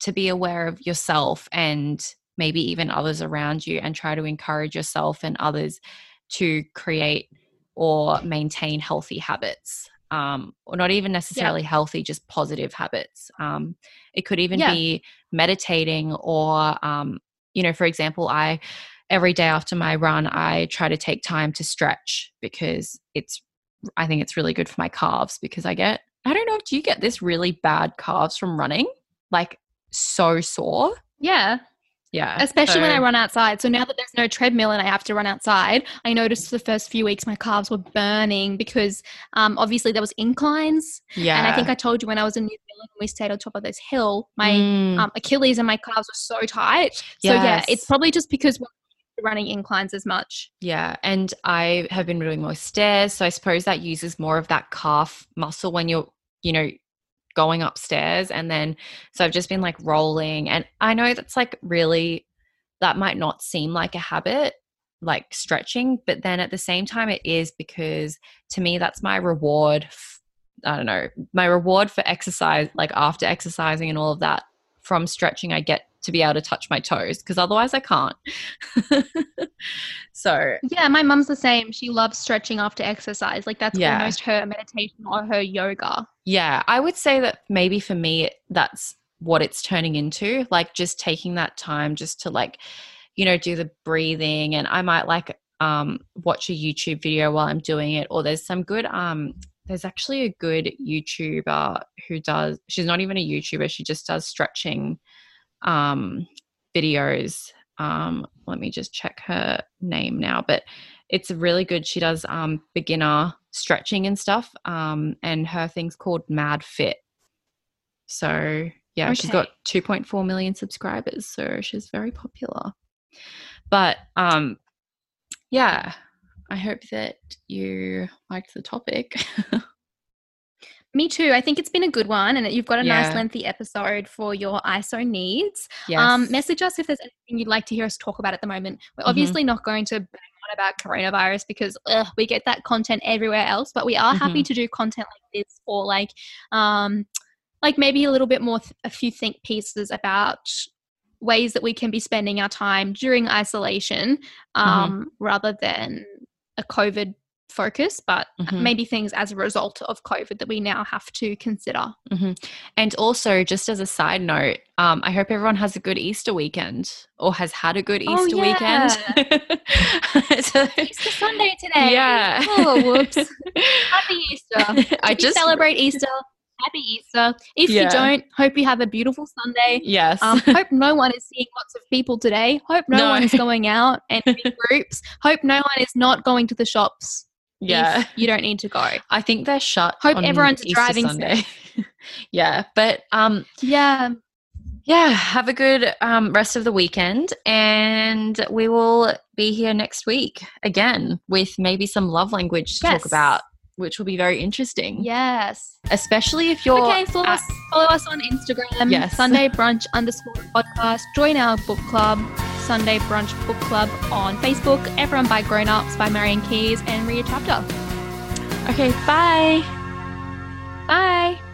to be aware of yourself and maybe even others around you and try to encourage yourself and others to create or maintain healthy habits um, or not even necessarily healthy just positive habits um, it could even Yeah. be meditating or um, you know for example i every day after my run i try to take time to stretch because it's I think it's really good for my calves because I get, I don't know, do you get this really bad calves from running? Like so sore? Yeah. Yeah. Especially when I run outside. So now that there's no treadmill and I have to run outside, I noticed the first few weeks my calves were burning because um, obviously there was inclines. Yeah. And I think I told you when I was in New Zealand when we stayed on top of this hill, my Mm, um, Achilles and my calves were so tight. So yeah, it's probably just because we're not running inclines as much. yeah. And I have been doing more stairs. So I suppose that uses more of that calf muscle when you're, you know, going upstairs. And then, so I've just been like rolling. And I know that's like really, that might not seem like a habit, like stretching, but then at the same time, it is because to me, that's my reward. I don't know, my reward for exercise, like after exercising and all of that from stretching, I get to be able to touch my toes because otherwise I can't. so, Yeah, my mum's the same. She loves stretching after exercise. Like that's Yeah. almost her meditation or her yoga. yeah, I would say that maybe for me, that's what it's turning into like just taking that time just to like, you know, do the breathing. And I might like um, watch a YouTube video while I'm doing it, or there's some good um, there's actually a good YouTuber who does, she's not even a YouTuber, she just does stretching um, videos. Um, let me just check her name now, but it's really good. She does um, beginner stretching and stuff, um, and her thing's called Mad Fit. So, yeah, she's got 2.4 million subscribers, so she's very popular. But um, yeah, I hope that you liked the topic. Me too. I think it's been a good one, and you've got a Yeah. nice lengthy episode for your ISO needs. yes. Um, message us if there's anything you'd like to hear us talk about at the moment. We're Mhm. obviously not going to bang on about coronavirus because ugh, we get that content everywhere else, but we are Mm-hmm. happy to do content like this or like, um, like maybe a little bit more, th- a few think pieces about ways that we can be spending our time during isolation, Mm-hmm. um, rather than a COVID focus, but Mhm. maybe things as a result of COVID that we now have to consider. And also, just as a side note, um, I hope everyone has a good Easter weekend or has had a good Oh, Easter weekend. So- Easter Sunday today. Yeah. Oh, whoops. Happy Easter. I just celebrate Easter. Happy Easter. If Yeah. you don't, hope you have a beautiful Sunday. Yes. Um, hope no one is seeing lots of people today. Hope no, No. one is going out and in groups. Hope no one is not going to the shops. Yeah. You don't need to go. I think they're shut. Hope on everyone's Easter driving Sunday. yeah, but um, Yeah. yeah, have a good um, rest of the weekend, and we will be here next week again with maybe some love language to Yes. talk about, which will be very interesting. Yes. especially if you're Okay, follow at- us, follow us on Instagram. Yes. Sunday brunch underscore podcast. Join our book club, Sunday brunch book club on Facebook. Everyone by Grown Ups by Marian Keyes and read a chapter. Okay, bye. Bye.